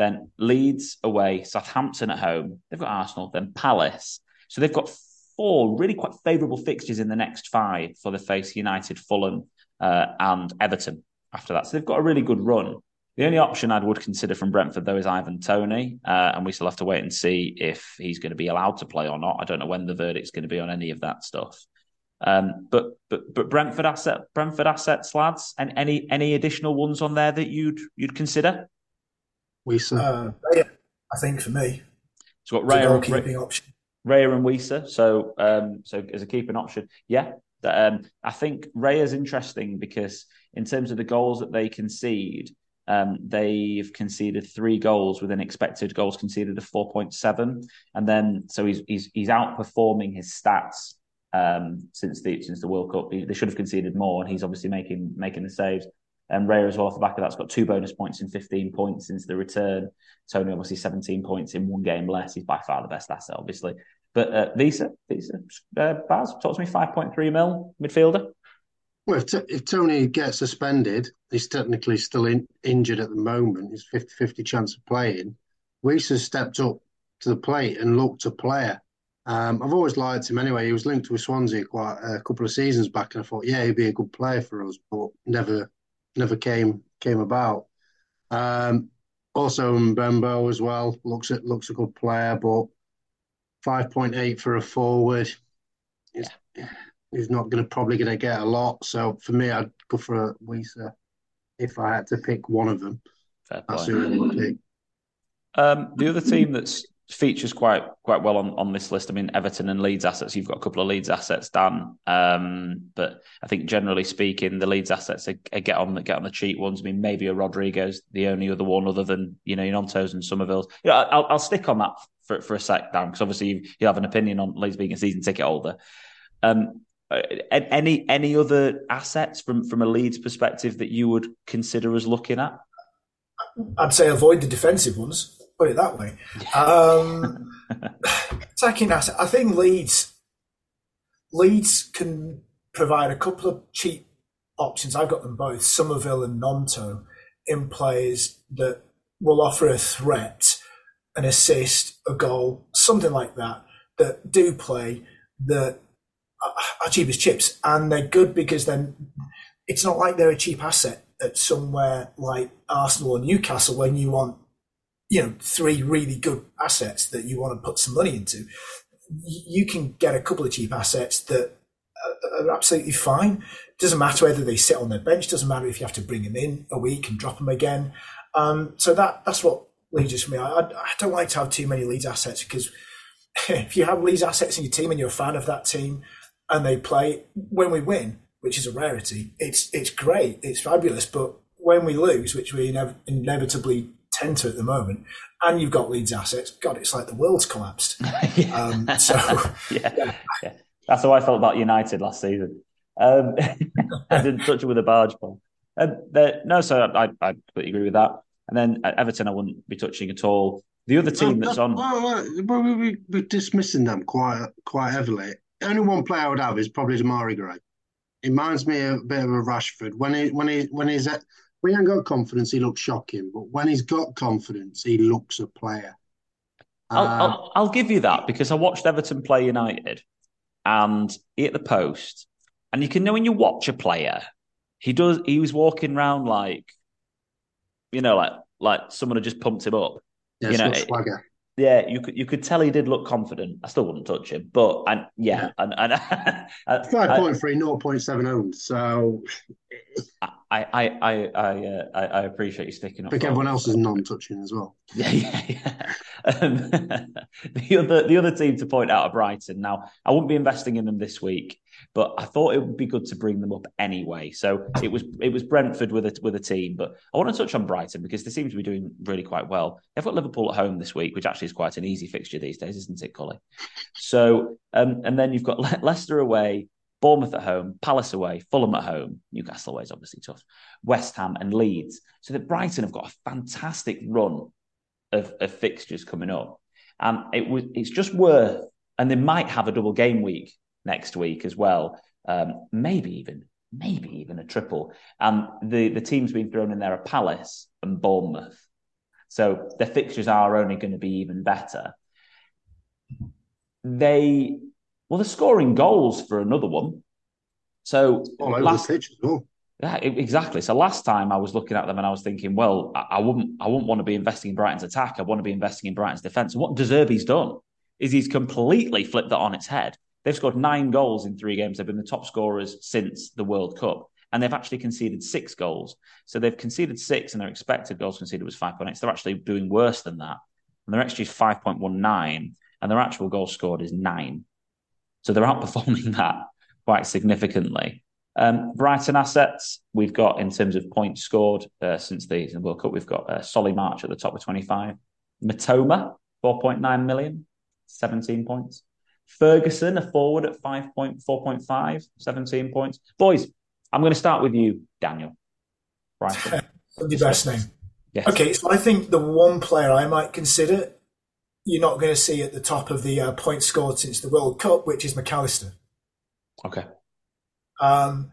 then Leeds away, Southampton at home. They've got Arsenal, then Palace. So they've got four really quite favourable fixtures in the next five for the face United, Fulham, uh, and Everton after that. So they've got a really good run. The only option I would consider from Brentford, though, is Ivan Toney, uh, and we still have to wait and see if he's going to be allowed to play or not. I don't know when the verdict's going to be on any of that stuff. Um, but but but Brentford asset Brentford assets, lads, and any any additional ones on there that you'd you'd consider? Wissa. Uh, Raya, I think for me, So got it's a Raya, option. Raya and Wissa. So um, so as a keeping option, yeah. Um, I think Raya's interesting because in terms of the goals that they concede, um, they've conceded three goals with an expected goals conceded of four point seven, and then so he's he's he's outperforming his stats um, since the since the World Cup. They should have conceded more, and he's obviously making making the saves. And Raya as well off the back of that's got two bonus points and 15 points since the return. Toney obviously 17 points in one game less. He's by far the best asset, obviously. But uh, Wissa, Wissa, uh, Baz, talk to me 5.3 mil midfielder. Well, if, t- if Toney gets suspended, he's technically still in- injured at the moment. He's 50 50 chance of playing. Weiss stepped up to the plate and looked a player. Um, I've always liked him anyway. He was linked with Swansea quite a couple of seasons back, and I thought, yeah, he'd be a good player for us, but never, never came came about. Um, also, Mbeumo as well looks at looks a good player, but five point eight for a forward. He's, he's not going to probably going to get a lot. So for me, I'd go for a Wissa if I had to pick one of them. Fair That's point. who I would pick. Um, the other team that's features quite quite well on, on this list. I mean, Everton and Leeds assets. You've got a couple of Leeds assets, Dan. Um, but I think generally speaking, the Leeds assets are, are get on the get on the cheap ones. I mean, maybe a Rodrigo's the only other one other than you know Gnontos and Summerville's. You know, I'll, I'll stick on that for for a sec, Dan, because obviously you, have an opinion on Leeds being a season ticket holder. Um, uh, any any other assets from from a Leeds perspective that you would consider us looking at? I'd say avoid the defensive ones. Put it that way. Um, attacking asset. I think Leeds Leeds can provide a couple of cheap options. I've got them both, Summerville and Gnonto, in players that will offer a threat, an assist, a goal, something like that, that do play that are cheap as chips. And they're good because then it's not like they're a cheap asset at somewhere like Arsenal or Newcastle when you want you know, three really good assets that you want to put some money into, you can get a couple of cheap assets that are absolutely fine. Doesn't matter whether they sit on their bench. Doesn't matter if you have to bring them in a week and drop them again. Um, so that that's what Leeds for me. I, I, don't like to have too many Leeds assets because if you have Leeds assets in your team and you're a fan of that team and they play when we win, which is a rarity, it's it's great, it's fabulous. But when we lose, which we inev- inevitably tend to at the moment, and you've got Leeds assets, God, it's like the world's collapsed. yeah. Um, so yeah. yeah. yeah, that's how I felt about United last season. Um, I didn't touch it with a barge pole. Um, no, so I, I completely agree with that. And then at Everton, I wouldn't be touching at all. The other team that's on. Well, well, we, we're dismissing them quite quite heavily. Only one player I would have is probably Demarai Gray. It reminds me a bit of a Rashford. When he when he when he's at when he ain't got confidence, he looks shocking. But when he's got confidence, he looks a player. I'll, um, I'll, I'll give you that because I watched Everton play United, and he hit the post, and you can know when you watch a player, he does. He was walking around like you know, like like someone had just pumped him up. Yeah, you know, swagger. Yeah, you could you could tell he did look confident. I still wouldn't touch him, but and yeah, yeah. and, and five point three, zero point seven owned. So I I I I, uh, I, I appreciate you sticking up. I think everyone else is non-touching as well. Yeah, yeah, yeah. Um, the other the other team to point out are Brighton. Now, I wouldn't be investing in them this week, but I thought it would be good to bring them up anyway. So it was it was Brentford with a with a team, but I want to touch on Brighton because they seem to be doing really quite well. They've got Liverpool at home this week, which actually is quite an easy fixture these days, isn't it, Cully? So um, and then you've got Le- Leicester away, Bournemouth at home, Palace away, Fulham at home, Newcastle away is obviously tough, West Ham and Leeds. So that Brighton have got a fantastic run of, of fixtures coming up. And it was it's just worth, and they might have a double game week next week as well. Um, maybe even, maybe even a triple. And the, the teams being thrown in there are Palace and Bournemouth. So their fixtures are only going to be even better. They well, they're scoring goals for another one. So over last, the pitch as well. Yeah, exactly. So last time I was looking at them and I was thinking, well, I, I wouldn't, I wouldn't want to be investing in Brighton's attack. I want to be investing in Brighton's defence. And what De Zerbi's done is he's completely flipped that on its head. They've scored nine goals in three games. They've been the top scorers since the World Cup, and they've actually conceded six goals. So they've conceded six, and their expected goals conceded was five point eight. So they're actually doing worse than that. And their XG is five point one nine, and their actual goals scored is nine. So they're outperforming that quite significantly. Um, Brighton assets we've got in terms of points scored uh, since the World Cup. We've got uh, Solly March at the top of 25. Mitoma 4.9 million, 17 points. Ferguson, a forward at 5.4.5, 17 points. Boys, I'm going to start with you, Daniel. Brighton. the best name. Yes. Okay, so I think the one player I might consider you're not going to see at the top of the uh, points scored since the World Cup, which is Mac Allister. Okay. Um,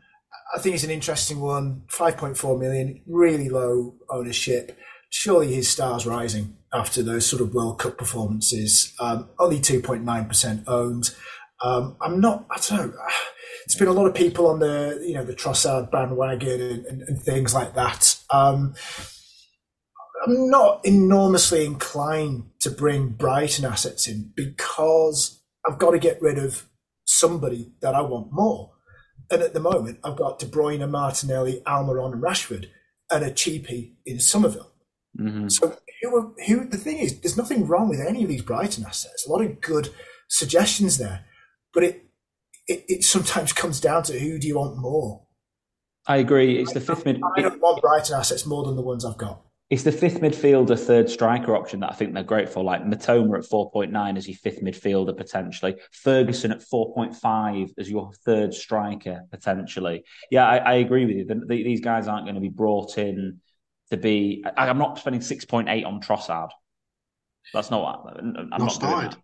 I think it's an interesting one. 5.4 million, really low ownership. Surely his star's rising after those sort of World Cup performances. Um, only 2.9% owned. Um, I'm not, I don't know. It's been a lot of people on the, you know, the Trossard bandwagon and, and, and things like that. Um, I'm not enormously inclined to bring Brighton assets in because I've got to get rid of somebody that I want more. And at the moment, I've got De Bruyne, Martinelli, Almiron, and Rashford, and a cheapie in Summerville. Mm-hmm. So who, who? The thing is, there's nothing wrong with any of these Brighton assets. A lot of good suggestions there, but it it, it sometimes comes down to who do you want more. I agree. It's the fifth mid. I don't want Brighton assets more than the ones I've got. It's the fifth midfielder, third striker option that I think they're great for. Like Mitoma at 4.9 as your fifth midfielder potentially. Ferguson at 4.5 as your third striker potentially. Yeah, I, I agree with you. The, the, these guys aren't going to be brought in to be. I, am not spending 6.8 on Trossard. That's not what I'm not, not started.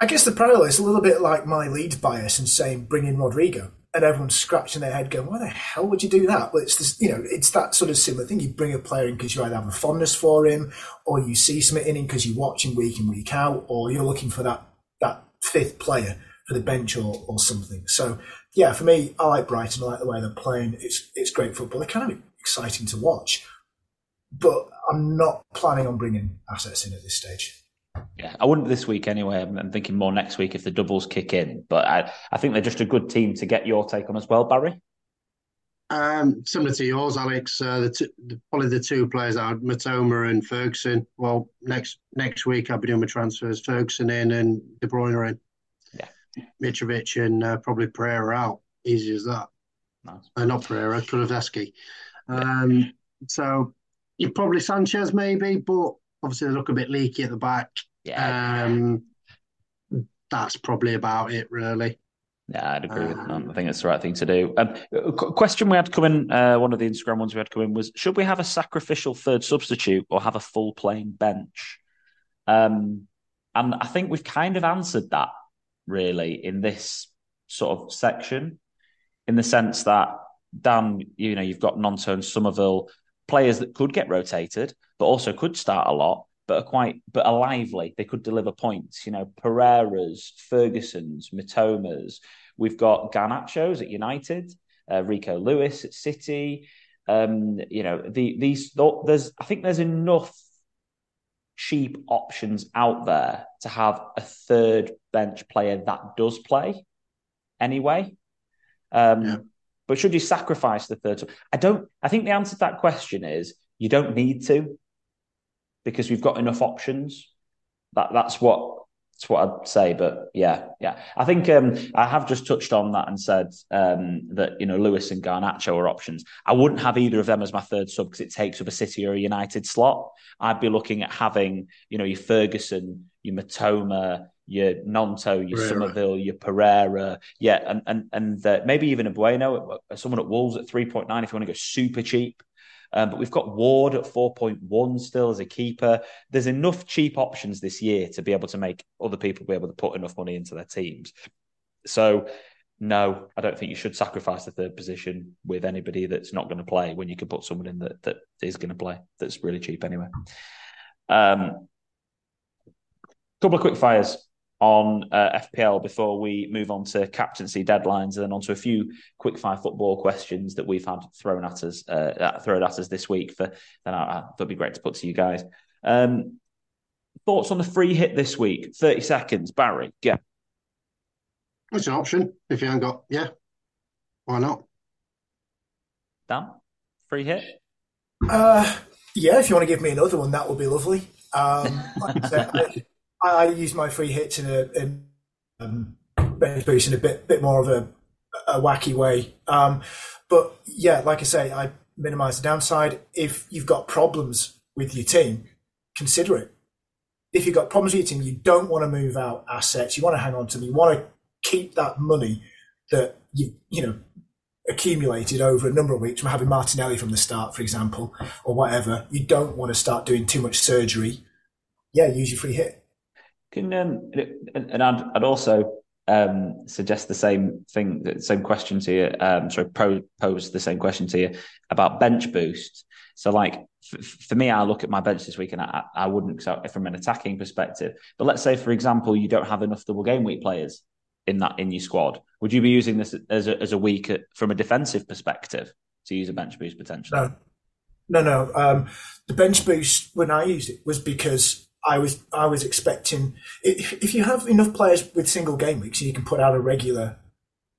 I guess the parallel is a little bit like my lead bias and saying bring in Rodrigo and everyone's scratching their head going, why the hell would you do that? But it's this, you know, it's that sort of similar thing. You bring a player in because you either have a fondness for him or you see something in him because you watch him week in, week out, or you're looking for that, that fifth player for the bench or, or something. So yeah, for me, I like Brighton. I like the way they're playing. It's, it's great football. They're kind of exciting to watch. But I'm not planning on bringing assets in at this stage. Yeah, I wouldn't this week anyway. I'm thinking more next week if the doubles kick in. But I, I think they're just a good team to get your take on as well, Barry. Um, similar to yours, Alex. Uh, the, two, the probably the two players are Mitoma and Ferguson. Well, next next week I'll be doing my transfers. Ferguson in and De Bruyne in. Yeah, Mitrovic and uh, probably Pereira out. Easy as that. Nice. Uh, not Pereira, Kulusevski. Um, so you probably Sanchez maybe, but obviously they look a bit leaky at the back. Yeah. Um, that's probably about it, really. Yeah, I'd agree with that. I think it's the right thing to do. Um, question we had come in, uh, one of the Instagram ones we had come in was: Should we have a sacrificial third substitute or have a full playing bench? Um, and I think we've kind of answered that really in this sort of section, in the sense that Dan, you know, you've got Gnonto and Summerville, players that could get rotated, but also could start a lot but are quite but are lively. They could deliver points. You know, Pereira's, Ferguson's, Mitomas. We've got Garnacho's at United, uh, Rico Lewis at City. Um, you know, the these there's I think there's enough cheap options out there to have a third bench player that does play anyway. Um, yeah. But should you sacrifice the third? I don't. I think the answer to that question is you don't need to because we've got enough options. That that's what that's what I'd say. But yeah, yeah, I think um, I have just touched on that and said um, that you know Lewis and Garnacho are options. I wouldn't have either of them as my third sub because it takes up a City or a United slot. I'd be looking at having you know your Ferguson, your Mitoma, your Gnonto, your Pereira. Summerville, your Pereira, yeah, and and and uh, maybe even a Bueno, someone at Wolves at three point nine if you want to go super cheap. Um, but we've got Ward at 4.1 still as a keeper. There's enough cheap options this year to be able to make other people be able to put enough money into their teams. So, no, I don't think you should sacrifice the third position with anybody that's not going to play when you can put someone in that, that is going to play that's really cheap anyway. Um, couple of quick fires on uh, FPL before we move on to captaincy deadlines and then onto a few quick fire football questions that we've had thrown at us uh, thrown at us this week. For then I, I that'd be great to put to you guys. Um, thoughts on the free hit this week? Thirty seconds, Barry. Yeah, it's an option if you haven't got. Yeah, why not? Dan, free hit. Uh, yeah, if you want to give me another one, that would be lovely. Um, like I said, I, I use my free hits in a in, um, in a bit bit more of a, a wacky way. Um, but yeah, like I say, I minimise the downside. If you've got problems with your team, consider it. If you've got problems with your team, you don't want to move out assets. You want to hang on to them. You want to keep that money that you you know accumulated over a number of weeks from having Martinelli from the start, for example, or whatever. You don't want to start doing too much surgery. Yeah, use your free hit. Can um, and I'd, I'd also um, suggest the same thing, the same question to you. Um, sorry, pose the same question to you about bench boost. So, like f- for me, I look at my bench this week, and I, I wouldn't so from an attacking perspective. But let's say, for example, you don't have enough double game week players in that in your squad. Would you be using this as a, as a week at, from a defensive perspective to use a bench boost potentially? No, no, no. Um, the bench boost when I used it was because I was I was expecting if, if you have enough players with single game weeks and you can put out a regular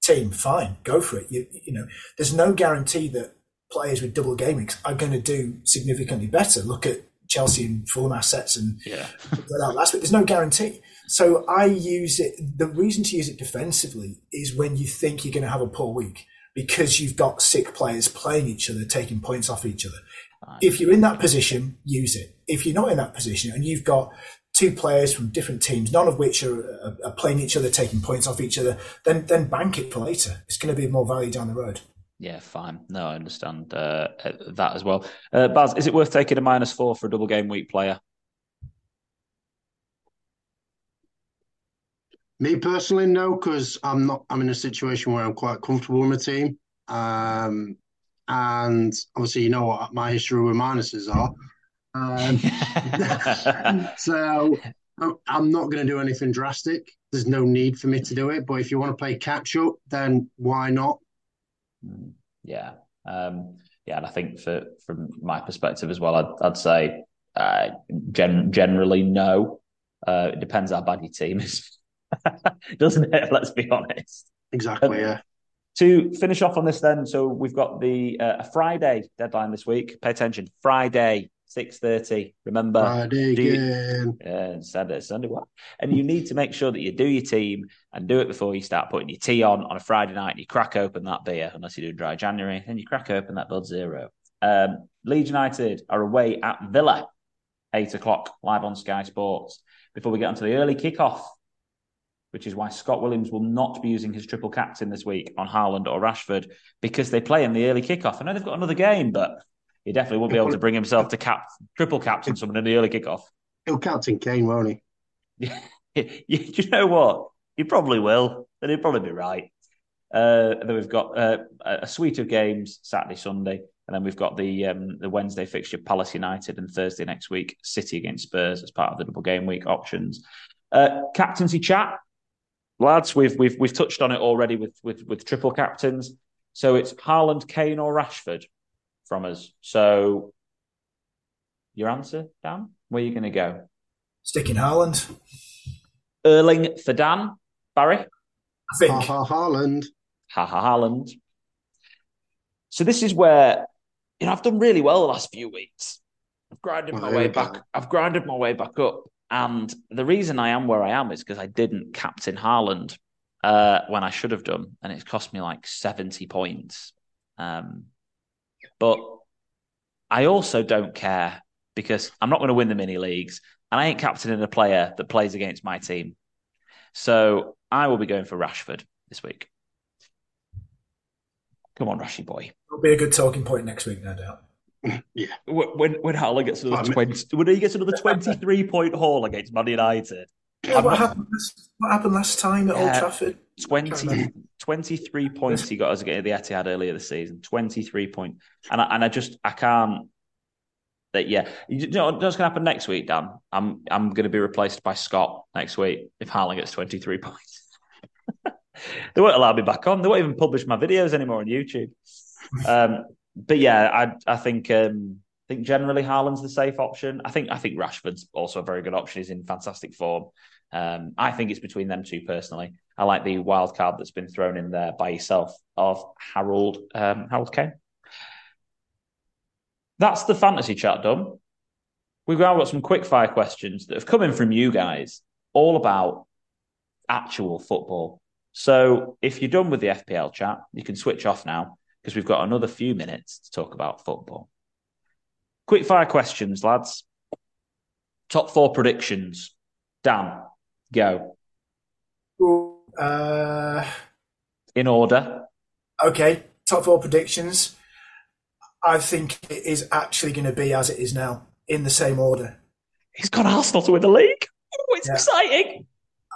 team, fine, go for it. You, you know, there's no guarantee that players with double game weeks are going to do significantly better. Look at Chelsea and Fulham assets and yeah. last week. There's no guarantee. So I use it. The reason to use it defensively is when you think you're going to have a poor week because you've got sick players playing each other, taking points off each other. If you're in that position, use it. If you're not in that position and you've got two players from different teams, none of which are, are, playing each other, taking points off each other, then then bank it for later. It's going to be more value down the road. Yeah, fine. No, I understand uh, that as well. Uh, Baz, is it worth taking a minus four for a double game week player? Me personally, no, because I'm not. I'm in a situation where I'm quite comfortable with my team. Um, and obviously you know what my history with minuses are. Um, so I'm not going to do anything drastic. There's no need for me to do it. But if you want to play catch up, then why not? Hmm, yeah. Um, yeah, and I think for from my perspective as well, I'd, I'd say uh, gen- generally no. Uh, it depends how bad your team is, doesn't it? Let's be honest. Exactly. Yeah. To finish off on this, then, so we've got the uh, Friday deadline this week. Pay attention, Friday, six thirty. Remember, Friday again. You, uh, Sunday, Sunday. What? And you need to make sure that you do your team and do it before you start putting your tea on on a Friday night. And you crack open that beer, unless you do dry January, then you crack open that Bud Zero. Um, Leeds United are away at Villa, eight o'clock, live on Sky Sports. Before we get onto the early kickoff, which is why Scott Williams will not be using his triple captain this week on Haaland or Rashford because they play in the early kickoff. I know they've got another game, but he definitely won't be able to bring himself to cap triple captain someone in the early kickoff. He'll captain Kane, won't he? you know what? He probably will, and he'll probably be right. Uh, then we've got uh, a suite of games Saturday, Sunday, and then we've got the um, the Wednesday fixture Palace United and Thursday next week City against Spurs as part of the double game week options. Uh, captaincy chat, lads. We've we've we've touched on it already with with with triple captains. So it's Haaland, Kane, or Rashford from us. So, your answer, Dan? Where are you going to go? Sticking Haaland. Erling for Dan. Barry? I think. Ha ha Haaland. Ha ha Haaland. So this is where, you know, I've done really well the last few weeks. I've grinded oh, my way back. I've grinded my way back up. And the reason I am where I am is because I didn't captain Haaland uh, when I should have done, and it's cost me like seventy points. Um, but I also don't care because I'm not going to win the mini leagues and I ain't captaining a player that plays against my team. So I will be going for Rashford this week. Come on, Rashy boy. It'll be a good talking point next week, no doubt. yeah. When when Haaland gets another twenty, when he gets another twenty-three point haul against Man United. Yeah, what, happened last, what happened last time at yeah, Old Trafford? 20, 23 points he got us against the Etihad earlier this season. 23 points. And I, and I just, I can't, that yeah. You know what's going to happen next week, Dan? I'm I'm going to be replaced by Scott next week if Haaland gets 23 points. they won't allow me back on. They won't even publish my videos anymore on YouTube. Um, but yeah, I I think um, I think generally Haaland's the safe option. I think I think Rashford's also a very good option. He's in fantastic form. Um, I think it's between them two personally. I like the wild card that's been thrown in there by yourself of Harold um, Harold Kane. That's the fantasy chat done. We've now got some quick fire questions that have come in from you guys, all about actual football. So if you're done with the FPL chat, you can switch off now because we've got another few minutes to talk about football. Quick fire questions, lads. Top four predictions. Dan, go. Uh, In order. Okay, top four predictions. I think it is actually going to be as it is now, in the same order. He's got Arsenal to win the league. Oh, it's yeah. exciting.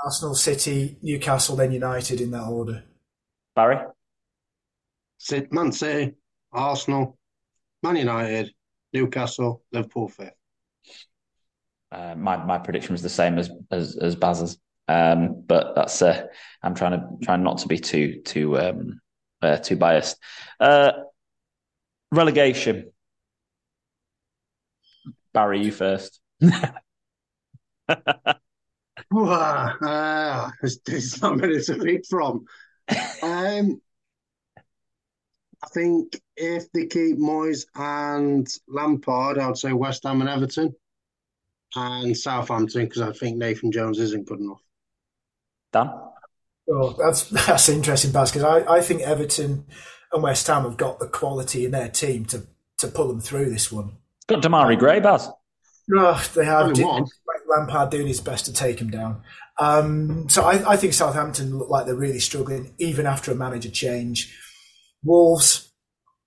Arsenal, City, Newcastle, then United in that order. Barry? Man City, Arsenal, Man United, Newcastle, Liverpool fifth. Uh, my my prediction was the same as as, as Baz's, um, but that's uh, I'm trying to trying not to be too too um, uh, too biased. Uh, relegation. Barry, you first. uh, there's, there's not many to pick from. Um, I think if they keep Moyes and Lampard, I'd say West Ham and Everton, and Southampton because I think Nathan Jones isn't good enough. Dan. Oh, that's that's interesting, Baz, because I, I think Everton and West Ham have got the quality in their team to to pull them through this one. It's got Demarai Gray, Baz. Oh, they have. Lampard doing his best to take him down. Um, so I, I think Southampton look like they're really struggling, even after a manager change. Wolves,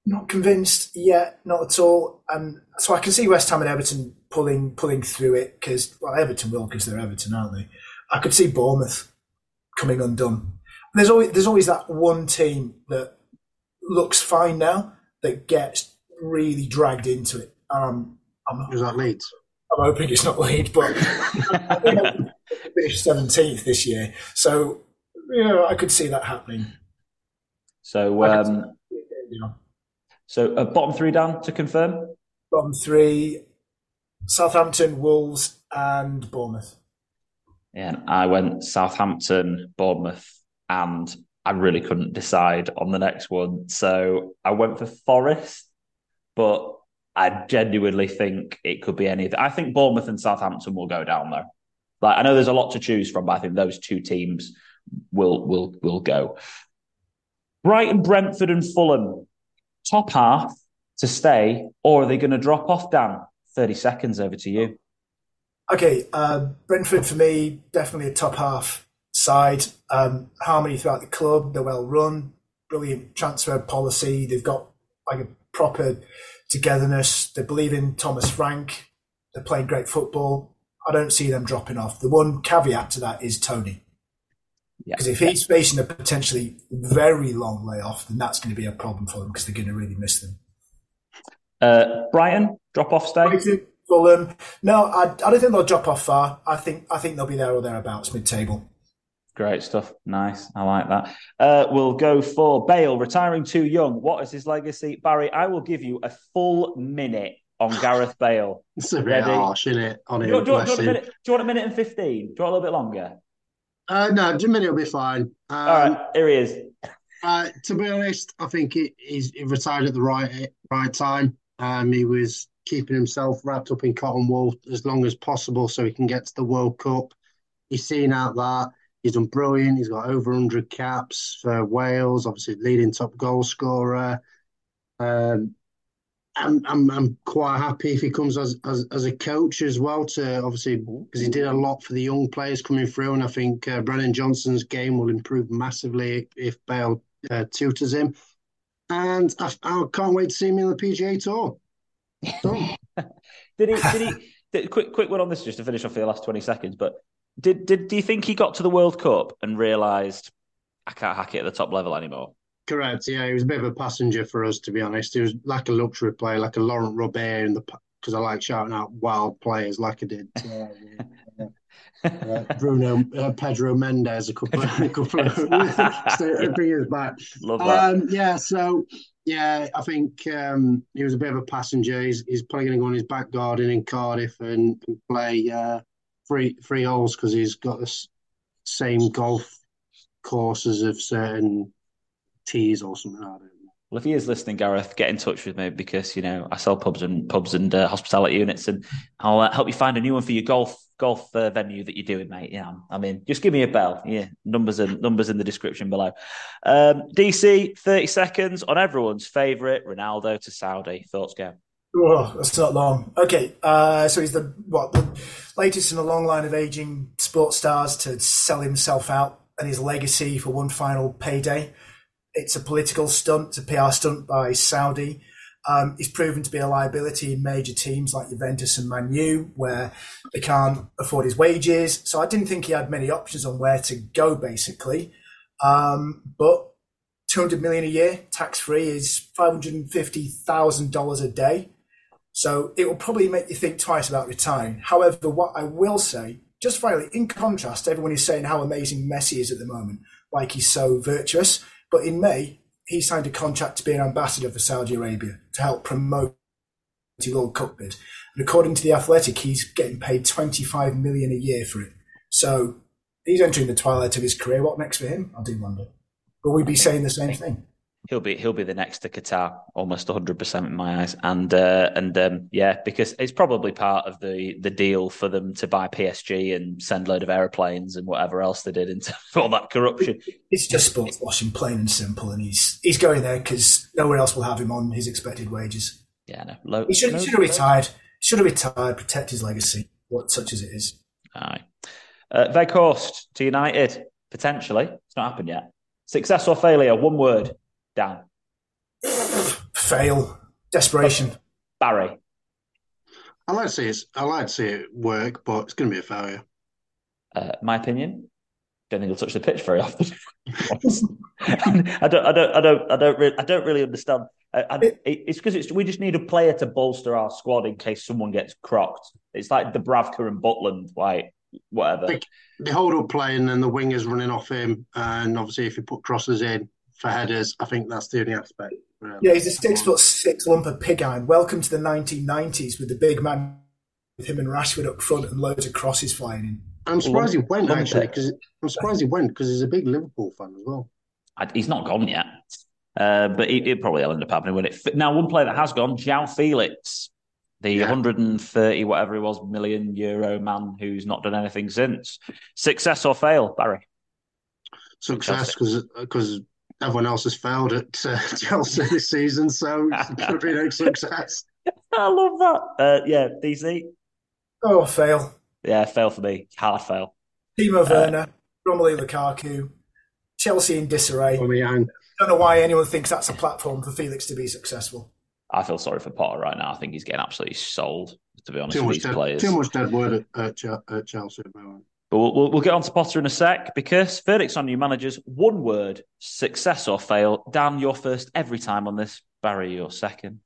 not convinced yet, not at all. And so I can see West Ham and Everton pulling pulling through it because well, Everton will because they're Everton, aren't they? I could see Bournemouth coming undone. There's always there's always that one team that looks fine now that gets really dragged into it. Um, I'm not, Is that Leeds? I'm hoping it's not Leeds, but I finished seventeenth this year, so yeah, I could see that happening. So, um, So uh, bottom three down to confirm. Bottom three: Southampton, Wolves, and Bournemouth. Yeah, and I went Southampton, Bournemouth, and I really couldn't decide on the next one. So I went for Forest, but I genuinely think it could be anything. I think Bournemouth and Southampton will go down though. Like I know there's a lot to choose from, but I think those two teams will will will go. Brighton, Brentford, and Fulham, top half to stay, or are they going to drop off? Dan, thirty seconds over to you. Okay, uh, Brentford for me definitely a top half side. Um, harmony throughout the club, they're well run, brilliant transfer policy. They've got like a proper togetherness. They believe in Thomas Frank. They're playing great football. I don't see them dropping off. The one caveat to that is Toney. Because yeah. if he's facing a potentially very long layoff, then that's going to be a problem for them because they're going to really miss them. Uh, Brighton, drop off stay? Fulham. No, I, I don't think they'll drop off far. I think I think they'll be there or thereabouts, mid table. Great stuff. Nice. I like that. Uh, we'll go for Bale retiring too young. What is his legacy? Barry, I will give you a full minute on Gareth Bale. it's a bit Ready? harsh, isn't it? On do, you, do, you, do, you minute, do, you, want a minute and 15? Do you want a little bit longer? Uh, no, will be fine. Um, All right, here he is. Uh, to be honest, I think he, he's he retired at the right right time. Um, he was keeping himself wrapped up in cotton wool as long as possible so he can get to the World Cup. He's seen out that. He's done brilliant. He's got over 100 caps for Wales, obviously leading top goal scorer. Um, I'm, I'm I'm quite happy if he comes as, as as a coach as well to obviously because he did a lot for the young players coming through, and I think uh, Brennan Johnson's game will improve massively if Bale uh, tutors him. And I, I, can't wait to see him in the PGA Tour. did he? Did he? Did, quick quick one on this just to finish off for the last twenty seconds, but did did do you think he got to the World Cup and realised I can't hack it at the top level anymore? Correct. Yeah, he was a bit of a passenger for us, to be honest. He was like a luxury player, like a Laurent Robert in the because I like shouting out wild players like I did. Uh, uh, Bruno uh, Pedro Mendes a couple of, a couple of years back. Love that. Um, yeah, so yeah, I think um, he was a bit of a passenger. He's, he's probably going to go on his back garden in Cardiff and, and play uh, three three holes because he's got the same golf courses of certain tees or something. I don't know. Well, if he is listening, Gareth, get in touch with me because you know I sell pubs and pubs and uh, hospitality units, and I'll uh, help you find a new one for your golf golf uh, venue that you're doing, mate. Yeah, I mean, just give me a bell. Yeah, numbers and numbers in the description below. Um, DC, thirty seconds on everyone's favourite Ronaldo to Saudi. Thoughts, go. Oh, that's not long. Okay, uh, so he's the what the latest in a long line of aging sports stars to sell himself out and his legacy for one final payday. It's a political stunt, it's a PR stunt by Saudi. Um, he's proven to be a liability in major teams like Juventus and Man U, where they can't afford his wages. So I didn't think he had many options on where to go, basically. Um, but 200 million a year, tax free, is $550,000 a day so it will probably make you think twice about retiring. However, what I will say, just finally, in contrast, everyone is saying how amazing Messi is at the moment, like he's so virtuous. But in May, he signed a contract to be an ambassador for Saudi Arabia to help promote the World Cup bid. And according to the Athletic, he's getting paid 25 million a year for it. So he's entering the twilight of his career. What next for him? I do wonder. Will we be saying the same thing? He'll be he'll be the next to Qatar, almost 100 percent in my eyes. And uh, and um, yeah, because it's probably part of the the deal for them to buy PSG and send load of aeroplanes and whatever else they did into all that corruption. It's just sports washing, plain and simple. And he's he's going there because nowhere else will have him on his expected wages. Yeah, no, low, he should, he should have retired. Should have retired. Protect his legacy, what such as it is. Aye. Uh, Weghorst to United potentially. It's not happened yet. Success or failure? One word. Dan. Fail. Desperation. Barry. I like to see it. I like to see it work, but it's going to be a failure. Uh, my opinion. Don't think he'll touch the pitch very often. I don't. I don't. I don't. I don't. Really, I don't really understand. I, I, it's because it's we just need a player to bolster our squad in case someone gets crocked. It's like the Dubravka and Butland, like whatever. The, the hold up playing and the wingers running off him, and obviously if you put crosses in, for headers. I think that's the only aspect. Really. Yeah, he's a six foot six lump of pig iron. Welcome to the 1990s with the big man with him and Rashford up front and loads of crosses flying in. I'm surprised he went actually because I'm surprised he went because he's a big Liverpool fan as well. I- He's not gone yet, uh, but it, it probably will end up happening when it. Now, one player that has gone, João Felix, the Yeah. 130 whatever he was million euro man who's not done anything since. Success or fail, Barry? Success because because everyone else has failed at uh, Chelsea this season, so it's going to be no success. I love that. Uh, yeah, DC. Oh, fail. Yeah, fail for me. Hard fail. Timo Werner, Romelu Lukaku, Chelsea in disarray. I Don't know why anyone thinks that's a platform for Felix to be successful. I feel sorry for Potter right now. I think he's getting absolutely sold. To be honest too with much these dead, players, too much dead word at, at, Che- at Chelsea. At the moment. But we'll, we'll, we'll get on to Potter in a sec because verdicts on new managers. One word: success or fail. Dan, you're first every time on this. Barry, you're second.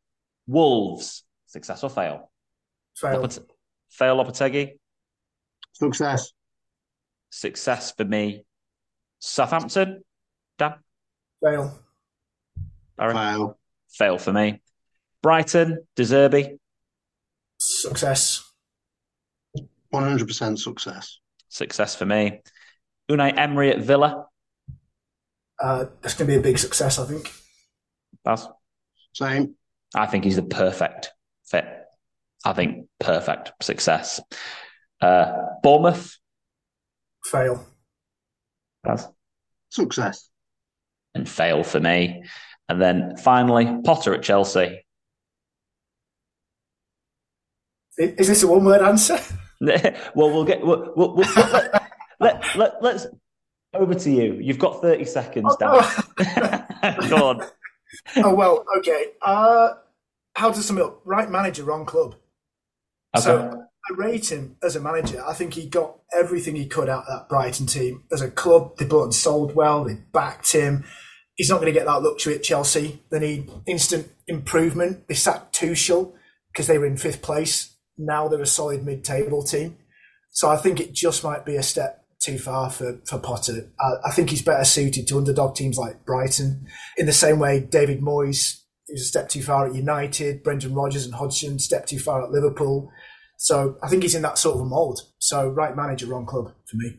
Wolves: success or fail. Fail. Lopet- fail Lopetegui. Success. Success for me. Southampton. Dan. Fail. Barry. Fail. Fail for me. Brighton. De Zerbi. Success. 100% success. Success for me. Unai Emery at Villa. Uh, that's going to be a big success, I think. Baz. Same. I think he's the perfect fit. I think perfect success. Uh, Bournemouth. Fail. Baz. Success. and fail for me. And then finally, Potter at Chelsea. Is this a one word answer? well, we'll get. We'll, we'll, we'll, let, let, let, let's over to you. You've got thirty seconds, Dan. Go on. oh, well, okay. Uh, how to sum it up? Right manager, wrong club. Okay. So I rate him as a manager. I think he got everything he could out of that Brighton team. As a club, they bought and sold well. They backed him. He's not going to get that luxury at Chelsea. They need instant improvement. They sacked Tuchel because they were in fifth place. Now they're a solid mid-table team. So I think it just might be a step too far for, for Potter. I, I think he's better suited to underdog teams like Brighton. In the same way, David Moyes he was a step too far at United. Brendan Rodgers and Hodgson step too far at Liverpool. So I think he's in that sort of a mould. So right manager, wrong club for me.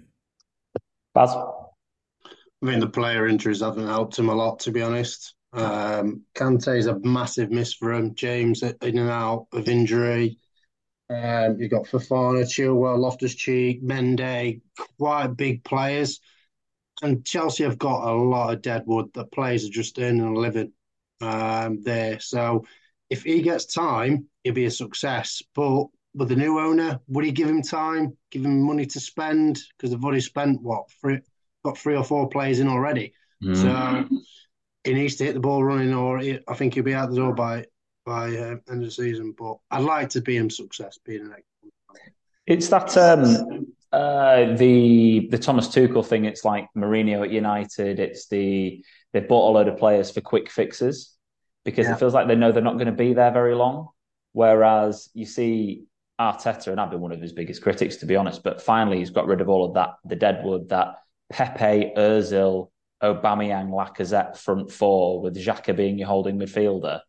Baz. I mean, the player injuries haven't helped him a lot, to be honest. Um, is a massive miss for him. James in and out of injury. Um, you've got Fofana, Chilwell, Loftus Cheek, Mendy, quite big players. And Chelsea have got a lot of dead wood that players are just earning a living um, there. So if he gets time, he'll be a success. But with the new owner, would he give him time, give him money to spend? Because they've already spent, what, three, got three or four players in already. Mm. So he needs to hit the ball running, or I think he'll be out the door by by uh, end of the season. But I'd like to be him success, being an It's that um, uh, the the Thomas Tuchel thing. It's like Mourinho at United. It's the they bought a load of players for quick fixes because Yeah. it feels like they know they're not going to be there very long. Whereas you see Arteta, and I've been one of his biggest critics to be honest, but finally he's got rid of all of that the deadwood that Pepe, Özil, Aubameyang, Lacazette front four with Xhaka being your holding midfielder.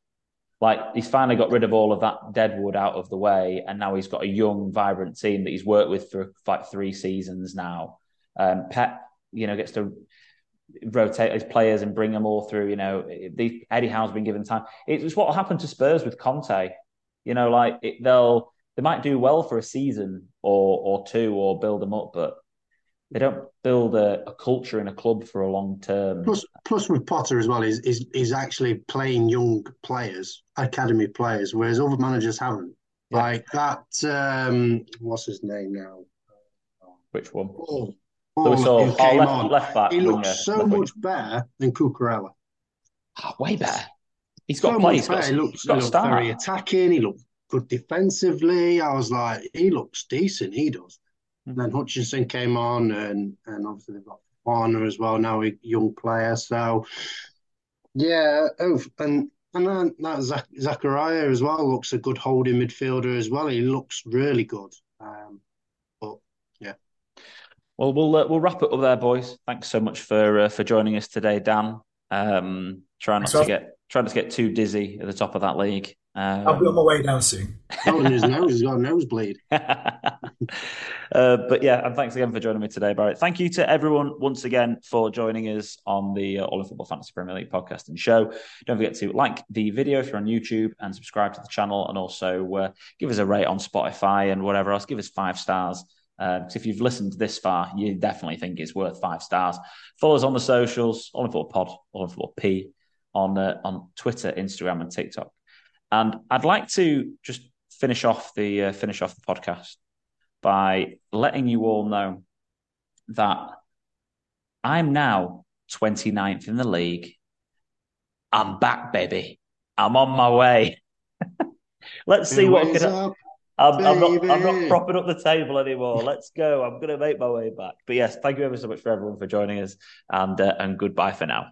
Like he's finally got rid of all of that deadwood out of the way, and now he's got a young, vibrant team that he's worked with for like three seasons now. Um, Pep, you know, gets to rotate his players and bring them all through. You know, the, Eddie Howe's been given time. It's what happened to Spurs with Conte. You know, like it, they'll they might do well for a season or or two or build them up, but they don't build a, a culture in a club for a long term. Plus, plus with Potter as well, he's, he's, he's actually playing young players, academy players, whereas other managers haven't. Yeah. Like that, um, what's his name now? Which one? Paul. Lewis Paul, Hall. who Oh, came left, on. left back. He winger, looks so left wing. much better than Cucurella. Ah, way better. He's got so play. much He's got. He looks, he's got he very attacking. He looked good defensively. I was like, he looks decent. He does. Mhm. Then Hutchinson came on, and and obviously they've got Warner as well now, a young player. So yeah, oh, and and then that Zach, Zachariah as well looks a good holding midfielder as well. He looks really good. Um, but yeah, Well, we'll uh, we'll wrap it up there, boys. Thanks so much for uh, for joining us today, Dan. Um, Try not to get try not to get too dizzy at the top of that league. Um, I'll be on my way down soon. oh, his nose, he's got a nosebleed. uh, but yeah, and thanks again for joining me today, Barrett. Thank you to everyone once again for joining us on the uh, All in Football Fantasy Premier League podcast and show. Don't forget to like the video if you're on YouTube and subscribe to the channel, and also uh, give us a rate on Spotify and whatever else. Give us five stars. Uh, if you've listened this far, you definitely think it's worth five stars. Follow us on the socials, All in Football Pod, All in Football P, on uh, on Twitter, Instagram, and TikTok. And I'd like to just finish off the uh, finish off the podcast by letting you all know that I'm now 29th in the league. I'm back, baby. I'm on my way. Let's see what can. Up, I'm, I'm, not. I'm not propping up the table anymore. Let's go. I'm going to make my way back. But yes, thank you ever so much for everyone for joining us, and uh, and goodbye for now.